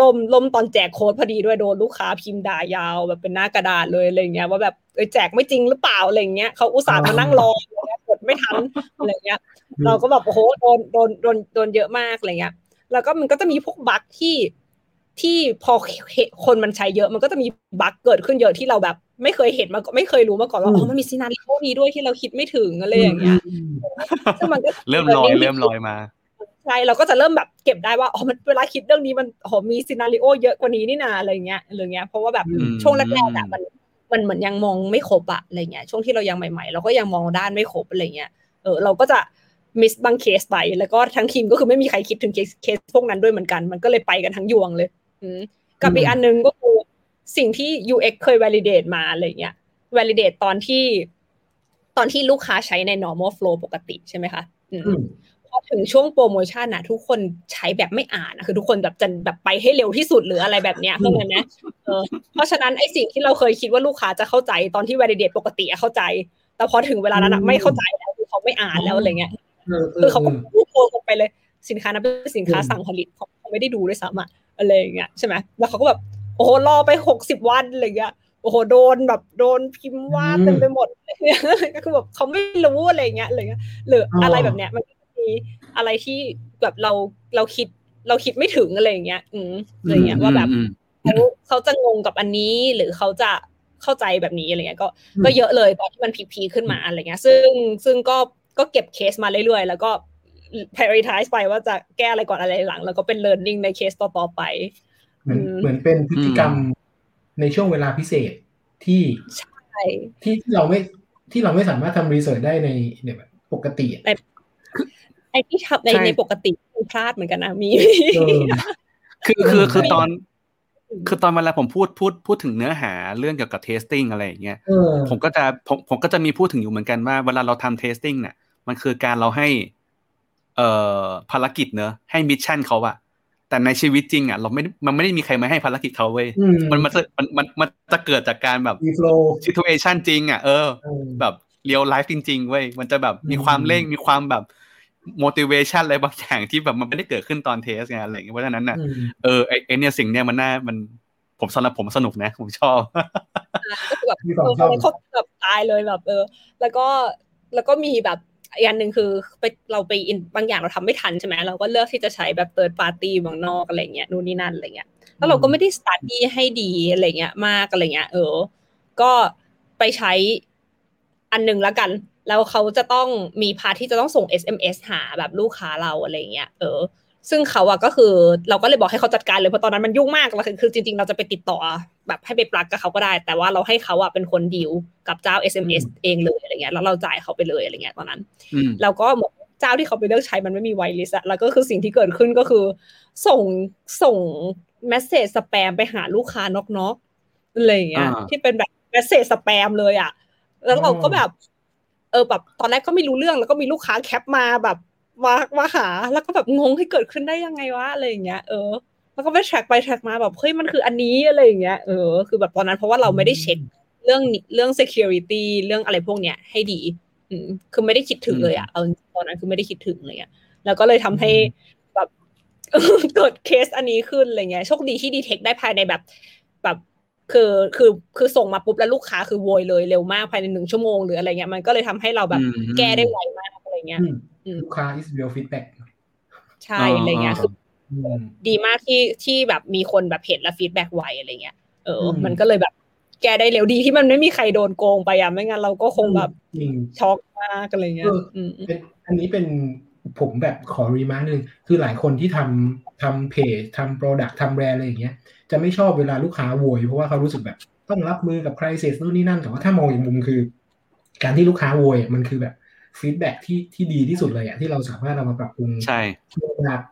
ล่มล่มตอนแจกโค้ดพอดีด้วยโดนลูกค้าพิมพ์ด่ายาวแบบเป็นหน้ากระดาษเลยอะไรเงี้ยว่าแบบแจกไม่จริงหรือเปล่าอะไรเงี้ยเขาอุตส่าห์มานั่งรอกดไม่ทันอะไรเงี้ย เราก็แบบโอ้โหโดนโดนโดนโดนเยอะมากอะไรเงี้ย แล้วก็มันก็จะมีพวก bug ที่ที่พอคนมันใช้เยอะ มันก็จะมี bug เกิดขึ้นเยอะที่เราแบบ ไม่เคยเห็นมาไม่เคยรู้มาก่อนว่าอ๋อมันมี scenario นี้ด้วยที่เราคิดไม่ถึงอะไรอย่างเงี้ยซึ่งมันก็เริ่มลอยเริ่มลอยมาใช่เราก็จะเริ่มแบบเก็บได้ว่าอ๋อมันเวลาคิดเรื่องนี้มันอ๋อมี scenario เยอะกว่านี้นี่นาอะไรเงี้ยอะไรเงี้ยเพราะว่าแบบช่วงแรกๆอะมันมันเหมือนยังมองไม่ครบอะอะไรเงี้ยช่วงที่เรายังใหม่ๆ เราก็ยังมองด้านไม่ครบอะไรเงี้ยเออเราก็จะมิสบางเคสไปแล้วก็ทั้งทีมก็คือไม่มีใครคิดถึงเคสเคสพวกนั้นด้วยเหมือนกัน มันก็เลยไปกันทั้งยวงเลยกับอีกอันนึงก็คือ สิ่งที่ UX เคย validate มาอะไรเงี้ย validate ตอนที่ ตอนที่ลูกค้าใช้ใน normal flow ปกติใช่ไหมคะพอถึงช่วงโปรโมชั่นนะทุกคนใช้แบบไม่อ่านนะคือทุกคนแบบจะแบบไปให้เร็วที่สุดหรืออะไรแบบเนี้ยเข้าใจไหมเพราะฉะนั้นไอ้สิ่งที่เราเคยคิดว่าลูกค้าจะเข้าใจตอนที่ validate ปกติเข้าใจ แต่พอถึงเวลานั้นไม่เข้าใจแล้วคือเขาไม่อ่านแล้วอะไรเงี้ยคือเขาก็พูดโกงไปเลยสินค้านั้นเป็นสินค้าสั่งผลิตเขาไม่ได้ดูด้วยซ้ำอะอะไรอย่างเงี้ยใช่ไหมแล้วเขาก็แบบ โอ้โหรอไปหกสิบวันอะไรเงี้ยโอ้โหโดนแบบโดนพิมพ์ว่าเต็มไปหมดก็คือแบบเขาไม่รู้อะไรเงี้ยอะไรเงี้ยหรืออะไรแบบเนี้ยมันมีอะไรที่แบบเราเราคิดเราคิดไม่ถึงอะไรเงี้ย อืมอะไรเงี้ยว่าแบบเขาเขาจะงงกับอันนี้หรือเขาจะเข้าใจแบบนี้อะไรเงี้ยก็ก็เยอะเลยตอนที่มันพีๆขึ้นมาอะไรเงี้ย ซึ่งซึ่งก็ก็เก็บเคสมาเรื่อยๆ แล้วก็ prioritize ไปว่าจะแก้อะไรก่อนอะไรหลัง แล้วก็เป็น learning ในเคสต่อๆไป เหมือนเหมือนเป็นพฤติกรรมในช่วงเวลาพิเศษที่ที่เราไม่ที่เราไม่สามารถทำรีเสิร์ชได้ในแบบปกติไอ้ที่ทำในในปกติพลาดเหมือนกันนะมี คือคือคือตอน คือตอนเวลาผมพูดพูดพูดถึงเนื้อหาเรื่องเกี่ยวกับ testing อะไรอย่างเงี้ยผมก็จะผมผมก็จะมีพูดถึงอยู่เหมือนกันว่าเวลาเราทำ testing เนี่ยมันคือการเราให้ เอ่อภารกิจเนอะให้ mission เขาอะ แต่ในชีวิตจริงอะเราไม่มันไม่ได้มีใครมาให้ภารกิจเขาเว้ยมันมันมันมันมันจะเกิดจากการแบบsituation จริงอะเออ แบบ real life จริงๆเว้ยมันจะแบบมีความเร่งมีความแบบ motivation อะไรบางอย่างที่แบบมันไม่ได้เกิดขึ้นตอน test ไงอะไรอย่างเงี้ยเพราะฉะนั้นน่ะเออไอเนี่ยสิ่งเนี้ยมันน่ามันผมสำหรับผมสนุกนะ ผมชอบก็คือแบบเออเขาแบบตายเลยแบบเออ แล้วก็แล้วก็มีแบบ อีกอันหนึ่งคือไปเราไปอินบางอย่างเราทำไม่ทันใช่ไหมเราก็เลือกที่จะใช้แบบ third party ข้างนอกอะไรเงี้ยนู่นนี่นั่นอะไรเงี้ยแล้วเราก็ไม่ได้สตาร์ดี้ให้ดีอะไรเงี้ยมากอะไรเงี้ยเออ ก็ไปใช้อันหนึ่งแล้วกัน แล้วเขาจะต้องมีพาที่จะต้องส่ง SMS หาแบบลูกค้าเราอะไรเงี้ยเออซึ่งเขาอะก็คือเราก็เลยบอกให้เขาจัดการเลยเพราะตอนนั้นมันยุ่งมากแล้วคือจริง ๆ เราจะไปติดต่อ แบบให้ไปปลักกับเขาก็ได้ แต่ว่าเราให้เขาอะเป็นคนดีลกับเจ้า SMS เองเลยอะไรเงี้ยแล้วเราจ่ายเขาไปเลยอะไรเงี้ยตอนนั้นแล้วก็เหมือนเจ้าที่เขาไปเลือกใช้มันไม่มีไวลิสอะแล้วก็คือสิ่งที่เกิดขึ้นก็คือ ส่งส่ง message spam ไปหาลูกค้านอกๆอะไรเงี้ยที่เป็นแบบ message spam เลยอะแล้วเราก็แบบเออแบบตอนแรกก็ไม่รู้เรื่องแล้วก็มีลูกค้า cap มาแบบมามาหา แล้วก็แบบงงให้เกิดขึ้นได้ยังไงวะอะไรอย่างเงี้ยเออ แล้วก็ไป track ไป track มาแบบเฮ้ยมันคืออันนี้อะไรอย่างเงี้ยเออคือแบบตอนนั้นเพราะว่าเราไม่ได้เช็คเรื่องเรื่อง security เรื่องอะไรพวกเนี้ยให้ดี อืมคือไม่ได้คิดถึงเลยอะเอาตอนนั้นคือไม่ได้คิดถึงเลยอะแล้วก็เลยทำให้แบบเกิดเคสอันนี้ขึ้นอะไรเงี้ยโชคดีที่ detect ได้ภายในแบบแบบคือคือคือส่งมาปุ๊บแล้วลูกค้าคือโวยเลยเร็วมากภายในหนึ่งชั่วโมงหรืออะไรเงี้ยมันก็เลยทำให้เราแบบแก้ได้ไวมากอะไรเงี้ยลูกค้า is real feedback ใช่อะไรเงี้ยคือ ดีมากที่ที่แบบมีคนแบบเห็นและ feedback ไวอะไรเงี้ยเออ มันก็เลยแบบแก้ได้เร็วดีที่มันไม่มีใครโดนโกงไปอะไม่งั้นเราก็คงแบบช็อกมากอะไรเงี้ยอันนี้เป็นผมแบบขอ remark นึงคือหลายคนที่ทำทำเพจทำ product ทำแบรนด์อะไรอย่างเงี้ยจะไม่ชอบเวลาลูกค้าโวยเพราะว่าเขารู้สึกแบบต้องรับมือกับ crisis นู่นนี่นั่นแต่ว่าถ้ามองอีกมุมคือ การที่ลูกค้าโวยมันคือแบบ feedback ที่ที่ดีที่สุดเลยอะที่เราสามารถเรามาปรับปรุงใช่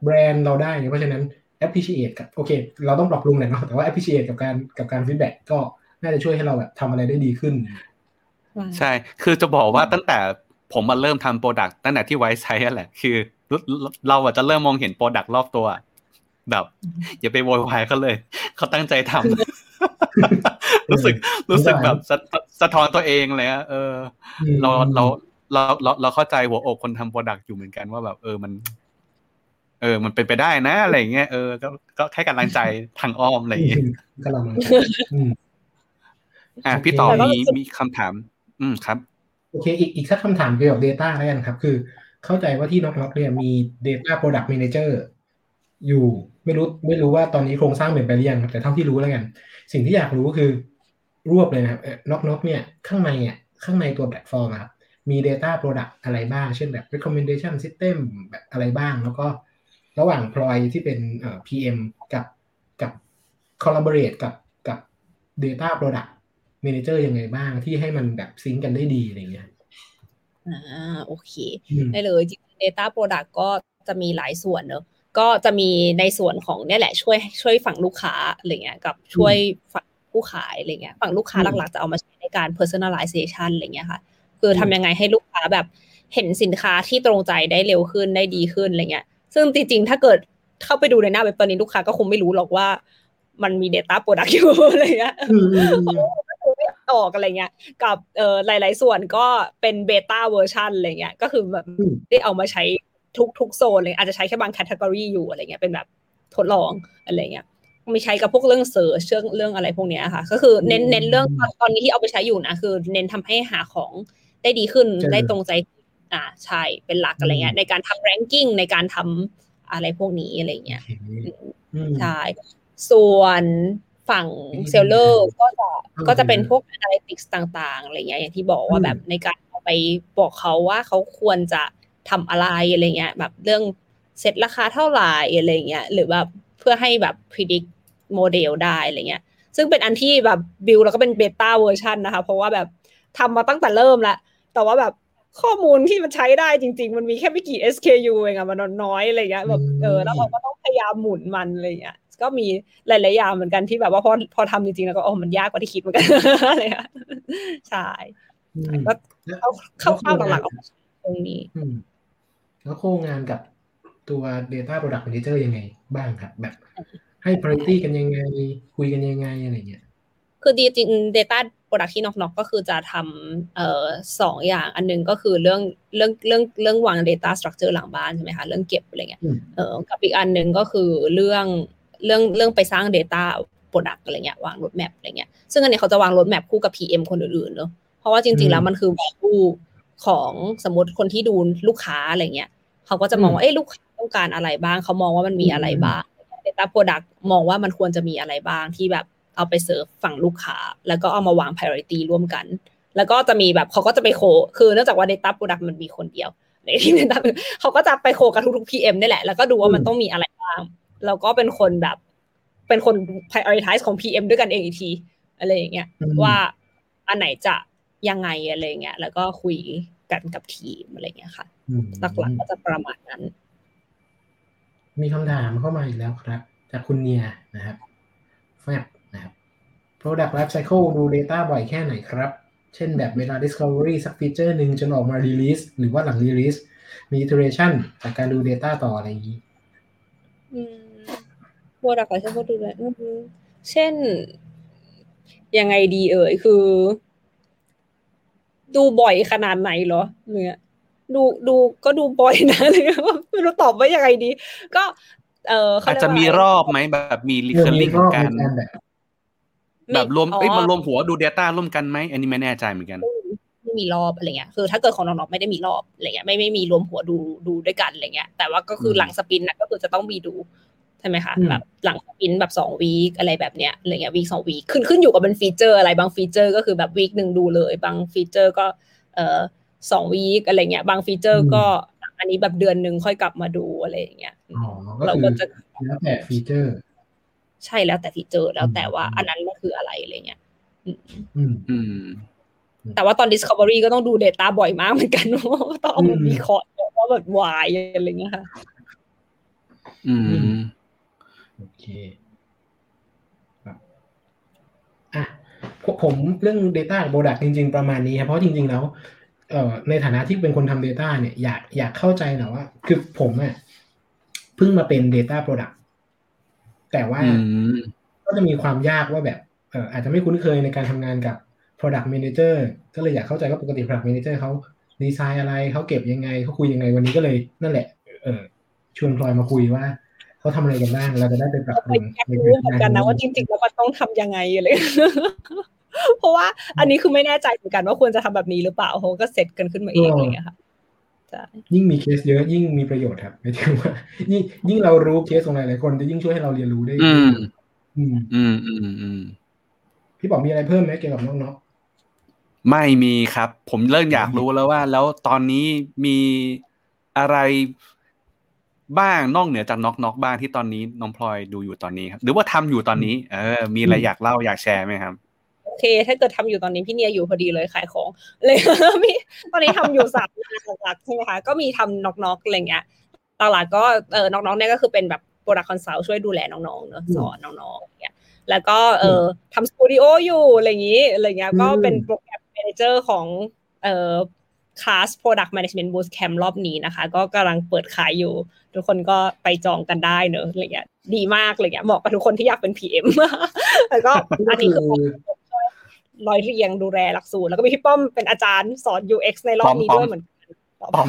แบรนด์เราได้เพราะฉะนั้น appreciate กับโอเค เราต้องปรับปรุงหน่อยเนาะแต่ว่า appreciate กับการกับการ feedback็น่าจะช่วยให้เราแบบทำอะไรได้ดีขึ้น ใช่ คือจะบอกว่าตั้งแต่ผมมาเริ่มทำ product ตั้งแต่ที่ไว้ใช้แหละ คือ เราอะจะเริ่มมองเห็น product รอบตัวแบบอย่าไปโวยวายเขาเลย เขาตั้งใจทำรู้สึกรู้สึกแบบสะท้อนตัวเองเลยอะเออ เราเรา เราเราเราเข้าใจหัวอกคนทำ product อยู่เหมือนกันว่าแบบเออมัน เออ มันเป็นไปได้นะอะไรเงี้ยเออก็ก็แค่กำลังใจทางอ้อมอะไรอย่างเงี้ยกำลังใจอ่าพี่ต่อมีมีคำถาม อืมครับ โอเค อีกอีกสักคำถามเกี่ยวกับ Data แล้วกันครับ คือ เข้าใจว่าที่น็อกน็อกเนี่ยมี Data Product Manager อยู่ไม่รู้ไม่รู้ว่าตอนนี้โครงสร้างเปลี่ยนไปหรือยังแต่เท่าที่รู้แล้วกัน สิ่งที่อยากรู้ก็คือรวบเลยนะครับน็อกน็อกเนี่ย ข้างในเนี่ยข้างในตัวแพลตฟอร์มครับ มี Data Product อะไรบ้าง เช่นแบบ recommendation system แบบอะไรบ้าง แล้วก็ระหว่าง ploy ที่เป็นเอ่อ PM กับกับ collaborate กับกับ Data Product Manager ยังไงบ้างที่ให้มันแบบซิงกันได้ดีอะไรเงี้ยอ่าโอเค ได้เลยจริง Data Product ก็จะมีหลายส่วนเนอะก็จะมีในส่วนของเนี่ยแหละช่วยช่วยฝั่งลูกค้าอะไรเงี้ยกับช่วยฝั่งผู้ขายอะไรเงี้ยฝั่งลูกค้าหลักๆจะเอามาใช้ในการ personalization อะไรเงี้ยค่ะ คือทำยังไงให้ลูกค้าแบบเห็นสินค้าที่ตรงใจได้เร็วขึ้นได้ดีขึ้นอะไรเงี้ย ซึ่งจริงๆ ถ้าเกิดเข้าไปดูในหน้าเว็บตอนนี้ลูกค้าก็คงไม่รู้หรอกว่ามันมี Data Product อยู่อะไรเงี้ยออกอะไรเงี้ย กับเอ่อหลาย ๆ ส่วนก็เป็น beta version อะไรเงี้ย ก็คือแบบได้เอามาใช้ทุกทุกโซนเลย อาจจะใช้แค่บาง category อยู่อะไรเงี้ย เป็นแบบทดลองอะไรเงี้ยมีใช้กับพวกเรื่อง search เรื่องเรื่องอะไรพวกเนี้ยค่ะ ก็คือเน้นเน้นเรื่องตอนนี้ที่เอาไปใช้อยู่นะคือ เน้นทำให้หาของ ได้ดีขึ้นได้ตรงใจอ่าใช่เป็นหลักอะไรเงี้ยในการทำ ranking ในการทำอะไรพวกนี้อะไรเงี้ยใช่ส่วนฝั่ง sellerก็จะก็จะเป็นพวก analytics ต่างๆอะไรเงี้ยอย่างที่บอกว่าแบบในการเอาไปบอกเขาว่าเขาควรจะทำอะไรอะไรเงี้ยแบบเรื่องเซ็ตราคาเท่าไหร่อะไรเงี้ยหรือแบบเพื่อให้แบบ predict โมเดลได้อะไรเงี้ย ซึ่งเป็นอันที่แบบ build แล้วก็เป็น beta version นะคะ เพราะว่าแบบทำมาตั้งแต่เริ่มแล้ว แต่ว่าแบบข้อมูลที่มันใช้ได้จริง ๆ มันมีแค่ไม่กี่ SKU เองอะมันน้อยอะไรเงี้ยแบบเออแล้วเราก็ต้องพยายามหมุนมันอะไรเงี้ยก็มีหลายๆอย่างเหมือนกันที่แบบว่าพอพอทำจริงๆแล้วก็โอ้มันยากกว่าที่คิดเหมือนกันอะไรเงี้ยใช่ก็เข้าเข้าหลักๆตรงนี้แล้วโครงงานกับตัว Data Product Manager ยังไงบ้างครับแบบให้ priority กันยังไง คุยกันยังไงอะไรเงี้ยคือดีจริง Data Product ที่นอกๆก็คือจะทำเอ่อสองอย่างอันนึงก็คือเรื่องเรื่องเรื่องเรื่องวาง Data Structure หลังบ้านใช่ไหมคะเรื่องเก็บอะไรเงี้ยเออกับอีกอันหนึ่งก็คือเรื่องเรื่องเรื่องไปสร้าง Data Product อะไรเงี้ยวาง roadmap อะไรเงี้ยซึ่งอันนี้เขาจะวาง roadmap คู่กับ PM คนอื่นๆเนอะเพราะว่าจริง ๆ แล้วมันคือ value ของสมมติคนที่ดูลูกค้าอะไรเงี้ยเขาก็จะมองว่าเอ้ลูกค้าต้องการอะไรบ้าง เขามองว่ามันมีอะไรบ้าง Data Product มองว่ามันควรจะมีอะไรบ้างที่แบบ เอาไปเสิร์ฟฝั่งลูกค้า แล้วก็เอามาวาง priority ร่วมกัน แล้วก็จะมีแบบเขาก็จะไปโค คือเนื่องจากว่า Data Product มันมีคนเดียวในที่นี้เขาก็จะไปโคกับทุกๆ PM นี่แหละ แล้วก็ดูว่ามันต้องมีอะไรบ้าง แล้วก็เป็นคนแบบ เป็นคน prioritize ของ PM ด้วยกันเองอีกทีอะไรอย่างเงี้ยว่าอันไหนจะยังไงอะไรเงี้ย แล้วก็คุยกันกับทีมอะไรเงี้ยค่ะหลักๆก็จะประมาณนั้น มีคำถามเข้ามาอีกแล้วครับ จากคุณเนียนะครับแฟบนะครับ Product Life Cycle ดู Data บ่อยแค่ไหนครับ เช่นแบบเวลา discovery สักฟีเจอร์หนึ่งจนออกมา release หรือว่าหลัง release มี iteration จากการดู data ต่ออะไรอย่างนี้อืมโปรดักต์อะไรที่เขาดูแลอืมเช่น ยังไงดีเอ่ย คือ ดูบ่อยขนาดไหนเหรอเนี่ยดูดูก็ดูบ่อยนะเลยไม่รู้ตอบว่ายังไงดี ก็ เออเขาอาจเรียกจะว่ามีอะไรรอบไหมแบบมีเรื่อง recurring รอบกัในนการ แบบแบบรวมอ๋อเอ้ยมารวมหัวดู Data ร่วมกันไหมอันนี้ไม่แน่ใจเหมือนกันไม่มีรอบอะไรเงี้ยคือ ถ้าเกิดของน้องๆไม่ได้มีรอบอะไรเงี้ยไม่ไม่มีรวมหัวดูดูด้วยกันอะไรเงี้ย แต่ว่าก็คือหลัง sprint นะก็คือจะต้องมีดูใช่ไหมคะอืมแบบหลัง sprint แบบสอง week อะไรแบบเนี้ยอะไรเงี้ย week สอง week ขึ้นขึ้นอยู่กับเป็น feature อะไรบาง feature ก็คือแบบ week หนึ่งดูเลย บาง feature ก็เอ่อสอง week อะไรเงี้ย บาง feature ก็อันนี้แบบเดือนหนึ่งค่อยกลับมาดูอะไรอย่างเงี้ยอ๋อก็เราคือก็จะแล้วแต่ feature ใช่แล้วแต่ feature แล้วแต่ว่าอืมอันนั้นมัน คืออะไรอะไรเงี้ยอืมอืมแต่ว่าตอน Discovery ก็ต้องดู Data บ่อยมากเหมือนกันว่าต้องเอามาอืมวิเคราะห์ว่าแบบวายอะไรเงี้ยค่ะ อืมโอเคครับอะผมผมเรื่อง Data กับ Product จริง ๆ ประมาณนี้ครับเพราะจริง ๆ แล้วเอ่อในฐานะที่เป็นคนทำ Data เนี่ยอยากอยากเข้าใจหน่อยว่า คือผมอะเพิ่งมาเป็น Data Product แต่ว่าอืมก็จะมีความยากว่าแบบเอ่ออาจจะไม่คุ้นเคยในการทำงานกับ Product Manager ก็เลยอยากเข้าใจว่าปกติ Product Manager เขาดีไซน์อะไรเขาเก็บยังไงเขาคุยยังไงวันนี้ก็เลยนั่นแหละ เออชวนพลอยมาคุยว่าเขาทำอะไรกันบ้างเราจะได้ไปปรับปไปรุงอยากรู้เหมือนกันนะว่าจริงๆแล้วมันต้องทำยังไงอะไรเพราะว่าอันนี้คือไม่แน่ใจเหมือนกันว่าควรจะทำแบบนี้หรือเปล่าเขาก็เสร็จกันขึ้นมาเองอะไรเงี้ยค่ะใช่ยิ่งมีเคสเยอะยิ่งมีประโยชน์ครับหมายถึงว่ายิ่งยิ่งเรารู้เคสของหลายๆคนจะยิ่งช่วยให้เราเรียนรู้ได้ อืม อืม อืม อืมอืม พี่บอกมีอะไรเพิ่มไหมเกี่ยวกับน้องไม่มีครับ ผมเริ่มอยากรู้แล้วว่า แล้วตอนนี้มีอะไรบ้างนอกเหนือจากน็อกน็อกบ้างที่ตอนนี้น้องพลอยดูอยู่ตอนนี้ครับหรือว่าทำอยู่ตอนนี้ เออ มีอะไรอยากเล่าอยากแชร์ไหมครับโอเค ถ้าเกิดทำอยู่ตอนนี้พี่เนียอยู่พอดีเลยขายของ เลยมีตอนนี้ทำอยู่สามงานหลักๆใช่ไหมคะก็มีทำน็อกน็อกอะไรเงี้ยหลักๆก็เออน็อกน็อกเนี่ยก็คือเป็นแบบ product consult ช่วยดูแลน้องๆเนอะสอนน้องๆอย่างเงี้ย แล้วก็เออทำสตูดิโออยู่อะไรอย่างงี้อะไรเงี้ยก็เป็นโปรแกรม m ม n เจอร์ของเอ่อ class Product Management Bootcamp รอบนี้นะคะ ก็กำลังเปิดขายอยู่ ทุกคนก็ไปจองกันได้เนอะอะไรเงี้ยดีมากอะไรเงี้ยเหมาะกับทุกคนที่อยากเป็น PM แล้วก็ๆอันนี้คือคือร้อยเรียงดูแลหลักสูตร แล้วก็มีพี่ป้อมเป็นอาจารย์สอน UX ในรอบนี้ป้อมด้วยเหมือนกันปอม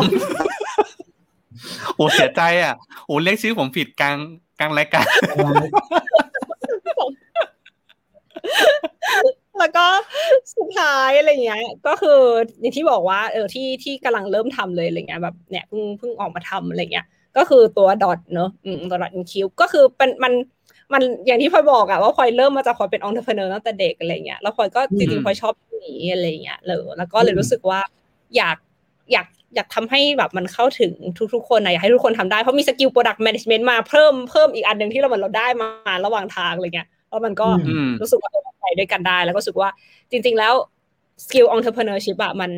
โอ้เสียใจอะโอ้เรียกชื่อผมผิดกลางกลางรายการ แล้วก็สุดท้ายอะไรเงี้ย ก็คืออย่างที่บอกว่าเออที่ที่กำลังเริ่มทำเลยอะไรเงี้ยแบบเนี่ยเพิ่งเพิ่งออกมาทำอะไรเงี้ย ก็คือตัวดอทเนอะอืมตัวดอทอินคิวก็คือเป็นมันมันอย่างที่พลอยบอกอะว่าพลอยเริ่มมาจากพลอยเป็น entrepreneur ตั้งแต่เด็กอะไรเงี้ยแล้วพลอยก็จริงๆพลอยชอบเรื่องนี้อะไรเงี้ยเลยแล้วก็เลยรู้สึกว่าอยากอยากอยากทำให้แบบมันเข้าถึงทุกๆคนนะอยากให้ทุกคนทำได้ เพราะมี skill product management มาเพิ่มเพิ่มอีกอันหนึ่งที่เราเหมือนเราได้มาระหว่างทางอะไรเงี้ย แล้วมันก็อืมรู้สึกว่าเราไปด้วยกันได้ แล้วก็รู้สึกว่าจริง ๆ แล้ว skill entrepreneurship อะมัน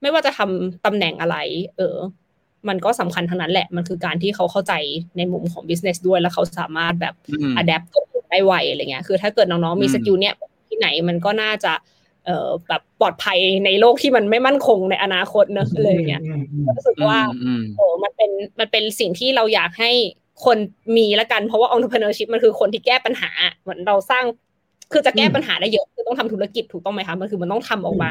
ไม่ว่าจะทำตำแหน่งอะไร เออ มันก็สำคัญทั้งนั้นแหละ มันคือการที่เขาเข้าใจในมุมของ business ด้วยแล้วเขาสามารถแบบอืม adapt ตัวเองได้ไวอะไรเงี้ยคือถ้าเกิดน้องๆมีอืม skill เนี้ยที่ไหนมันก็น่าจะเอ่อแบบปลอดภัยในโลกที่มันไม่มั่นคงในอนาคตเนอะอะไรอย่างเงี้ยอืมอืมรู้สึกว่าอืมโอ้มันเป็นมันเป็นสิ่งที่เราอยากให้ คนมีละกันเพราะว่า entrepreneurship มันคือคนที่แก้ปัญหา เหมือนเราสร้างคือจะแก้ปัญหาได้เยอะคือต้องทำธุรกิจถูกต้องไหมคะมันคือมันต้องทำออกมา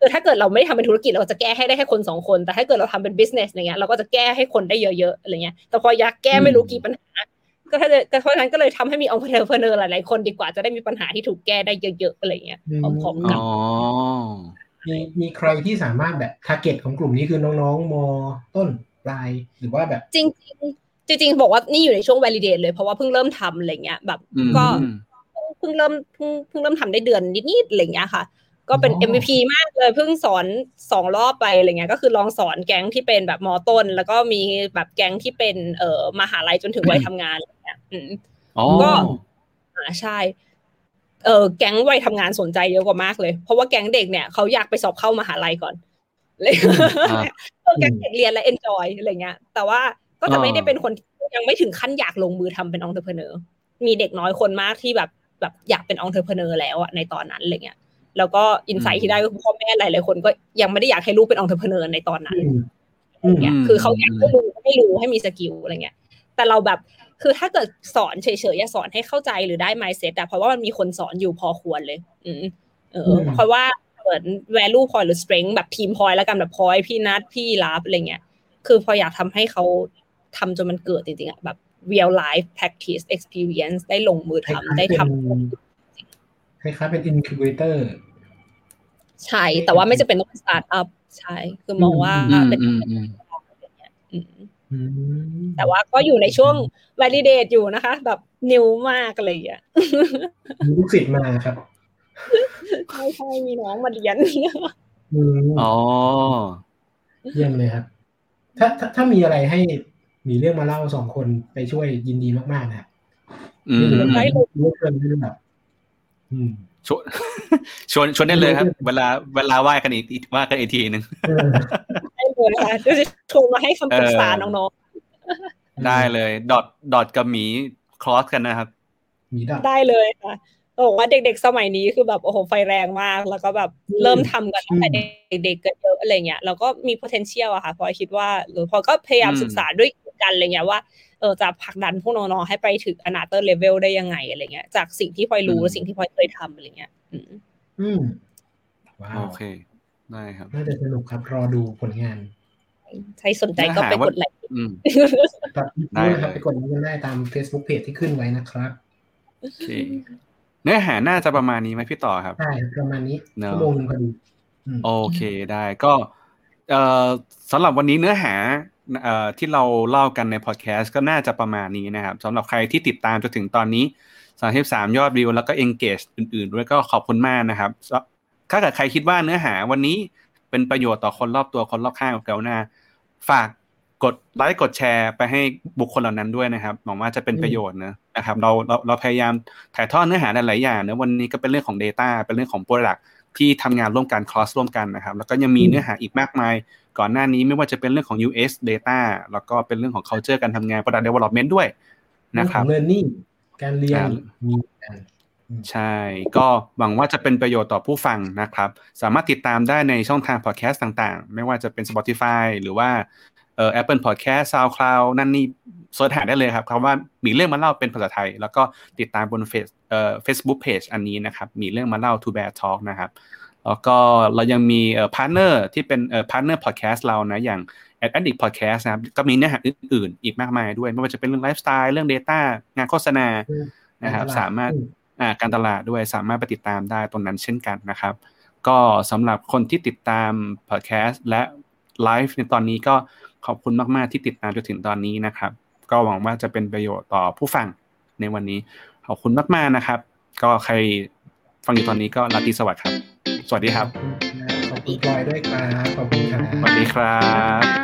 คือถ้าเกิดเราไม่ได้ทำเป็นธุรกิจเราก็จะแก้ให้ได้แค่คนสองคน แต่ถ้าเกิดเราทำเป็น business อะไรเงี้ยเราก็จะแก้ให้คนได้เยอะๆอะไรเงี้ยแต่พออยากแก้ไม่รู้กี่ปัญหาก็ถ้าจะก็เพราะฉะนั้นก็เลยทำให้มี entrepreneur หลายๆคนดีกว่าจะได้มีปัญหาที่ถูกแก้ได้เยอะๆอะไรเงี้ยพร้อมๆกันอ๋อมีมีใครที่สามารถแบบทาร์เก็ตของกลุ่มนี้คือน้องๆมต้นปลายหรือว่าแบบ จริงๆ จริงๆ บอกว่านี่อยู่ในช่วง validate เลยเพราะว่าเพิ่งเริ่มทำอะไรเงี้ยแบบอืมก็เพิ่งเริ่มเพิ่งเพิ่งเริ่มทำได้เดือนนิดๆอะไรเงี้ยค่ะ ก็เป็นอ๋อ MVP มากเลยเพิ่งสอนสองรอบไปอะไรเงี้ยก็คือลองสอนแก๊งที่เป็นแบบมอต้น แล้วก็มีแบบแก๊งที่เป็นเอ่อมหาลัยจนถึงวัยทำงานอะไรเงี้ยอืมอ๋อก็อ่าใช่เออแก๊งวัยทำงานสนใจเยอะกว่ามากเลย เพราะว่าแก๊งเด็กเนี่ยเขาอยากไปสอบเข้ามหาลัยก่อนเลยอ่าเออแก๊งเด็กเรียนและเอนจอยอะไรเงี้ย แต่ว่า ก็จะไม่ได้เป็นคนที่ยังไม่ถึงขั้นอยากลงมือทำเป็นองค์เ e อร์เพเนอร์มีเด็กน้อยคนมากที่แบบแบบอยากเป็นองค์เ e อร์เพเนอร์แล้วอะในตอนนั้นอะไรเงี้ยแล้วก็ insight ที่ได้ก็คือพ่อแม่หลายๆคนก็ยังไม่ได้อยากให้ลูกเป็น entrepreneur ในตอนนั้นเนี่ยคือเขาอยากให้รู้ให้รู้ให้มี skill อะไรเงี้ย แต่เราแบบคือถ้าเกิดสอนเฉยๆอย่าสอนให้เข้าใจหรือได้ mindset อะเพราะว่ามันมีคนสอนอยู่พอควรเลย อืมเออ เพราะว่าเหมือน value point หรือ strength แบบทีมพลอยแล้วกันแบบพลอยพี่นัดพี่รับอะไรเงี้ย คือพลอยอยากทำให้เขา ทำจนมันเกิดจริงๆอะแบบ real life practice experience ได้ลงมือทำได้ทำคล้ายๆเป็น incubator ใช่แต่ว่าไม่จำเป็นต้องสตาร์ทอัพใช่คือมองว่าเป็นแต่ว่าก็อยู่ในช่วง validate อยู่นะคะ แบบ new มากอะไรอย่างเงี้ยมีลูกศิษย์มาครับไม่ใช่มีน้องมาเรียนอ๋อเยี่ยมเลยครับ ถ้าถ้ามีอะไรให้ มีเรื่องมาเล่าสองคนไปช่วยยินดีมากๆนะอืมไม่รู้เกินไม่รู้แบบชวนชวนชวนได้เลยครับ เวลาเวลาว่ากันอีกว่ากันอีกทีหนึ่งได้เลยค่ะจะชวนมาให้คำปรึกษาน้องๆได้เลย ดอทดอทกับหมีคลอสกันนะครับมีดอทได้เลยค่ะบอกว่าเด็กๆสมัยนี้คือแบบโอ้โหไฟแรงมาก แล้วก็แบบเริ่มทำกันตั้งแต่เด็กๆกันเยอะอะไรเงี้ยแล้วก็มี potential อะค่ะพลอยคิดว่า หรือพลอยก็พยายามศึกษาด้วย กันอะไรเงี้ยว่าเออจะผลักดันพวกน้องๆให้ไปถึง another level ได้ยังไงอะไรเงี้ย จากสิ่งที่พลอยรู้สิ่งที่พลอยเคยทำอะไรเงี้ย อืมอืมว้าวโอเค ได้ครับ น่าจะสนุกครับ รอดูผลงานใครสนใจก็ไปกดไลค์ได้ครับไปกดไลค์ได้ตาม Facebook Page ที่ขึ้นไว้นะครับโอเคเนื้อหาน่าจะประมาณนี้ไหมพี่ต่อครับใช่ประมาณนี้ชั่วโมงนึงพอดีโอเคได้ก็เอ่อสำหรับวันนี้เนื้อหาเอ่อ ที่เราเล่ากันในพอดแคสต์ก็น่าจะประมาณนี้นะครับสำหรับใครที่ติดตามจนถึงตอนนี้33ยอดวิวแล้วก็ engage อื่น ๆ ด้วยก็ขอบคุณมากนะครับ ถ้าเกิดใครคิดว่าเนื้อหาวันนี้เป็นประโยชน์ต่อคนรอบตัวคนรอบข้างกับเกาหน้า ฝากกดไลค์กดแชร์ไปให้บุคคลเหล่านั้นด้วยนะครับหวังว่าจะเป็นประโยชน์นะนะครับเราเราเราพยายามถ่ายทอดเนื้อหาหลายอย่างเนะวันนี้ก็เป็นเรื่องของ Data เป็นเรื่องของ Product ที่ทำงานร่วมกัน cross ร่วมกันนะครับ แล้วก็ยังมีเนื้อหาอีกมากมาย ก่อนหน้านี้ไม่ว่าจะเป็นเรื่องของ US data แล้วก็เป็นเรื่องของ culture การทำงาน product development ด้วยนะครับ learning การเรียนมีใช่ ก็หวังว่าจะเป็นประโยชน์ต่อผู้ฟังนะครับ สามารถติดตามได้ในช่องทางพอดแคสต์ต่างๆ ไม่ว่าจะเป็น Spotify หรือว่าเอ่อ Apple Podcast SoundCloud นั่นนี่ search หาได้เลยครับคำว่ามีเรื่องมาเล่าเป็นภาษาไทย แล้วก็ติดตามบนเฟซเอ่อ Facebook Page อันนี้นะครับ มีเรื่องมาเล่า To Bear Talk นะครับ แล้วก็เรายังมีเอ่อ partner ที่เป็นเอ่อ partner พอดแคสต์เรานะอย่าง a d d i c t Podcast นะครับก็มีเนื้อหาอื่นๆ อีกมากมายด้วย ไม่ว่าจะเป็นเรื่องไลฟ์สไตล์เรื่อง Data งานโฆษณานะครับสามารถอ่าการตลาดด้วยสามารถไปติดตามได้ตรงนั้นเช่นกันนะครับ ก็สำหรับคนที่ติดตามพอดแคสต์และไลฟ์ในตอนนี้ก็ขอบคุณมาก ๆ ที่ติดตามจนถึงตอนนี้นะครับ ก็หวังว่าจะเป็นประโยชน์ต่อผู้ฟังในวันนี้ ขอบคุณมาก ๆ นะครับ ก็ใครฟังอยู่ตอนนี้ก็ลาตีสวัสดีครับ สวัสดีครับ ขอบคุณพลอยด้วยครับ ขอบคุณครับ สวัสดีครับ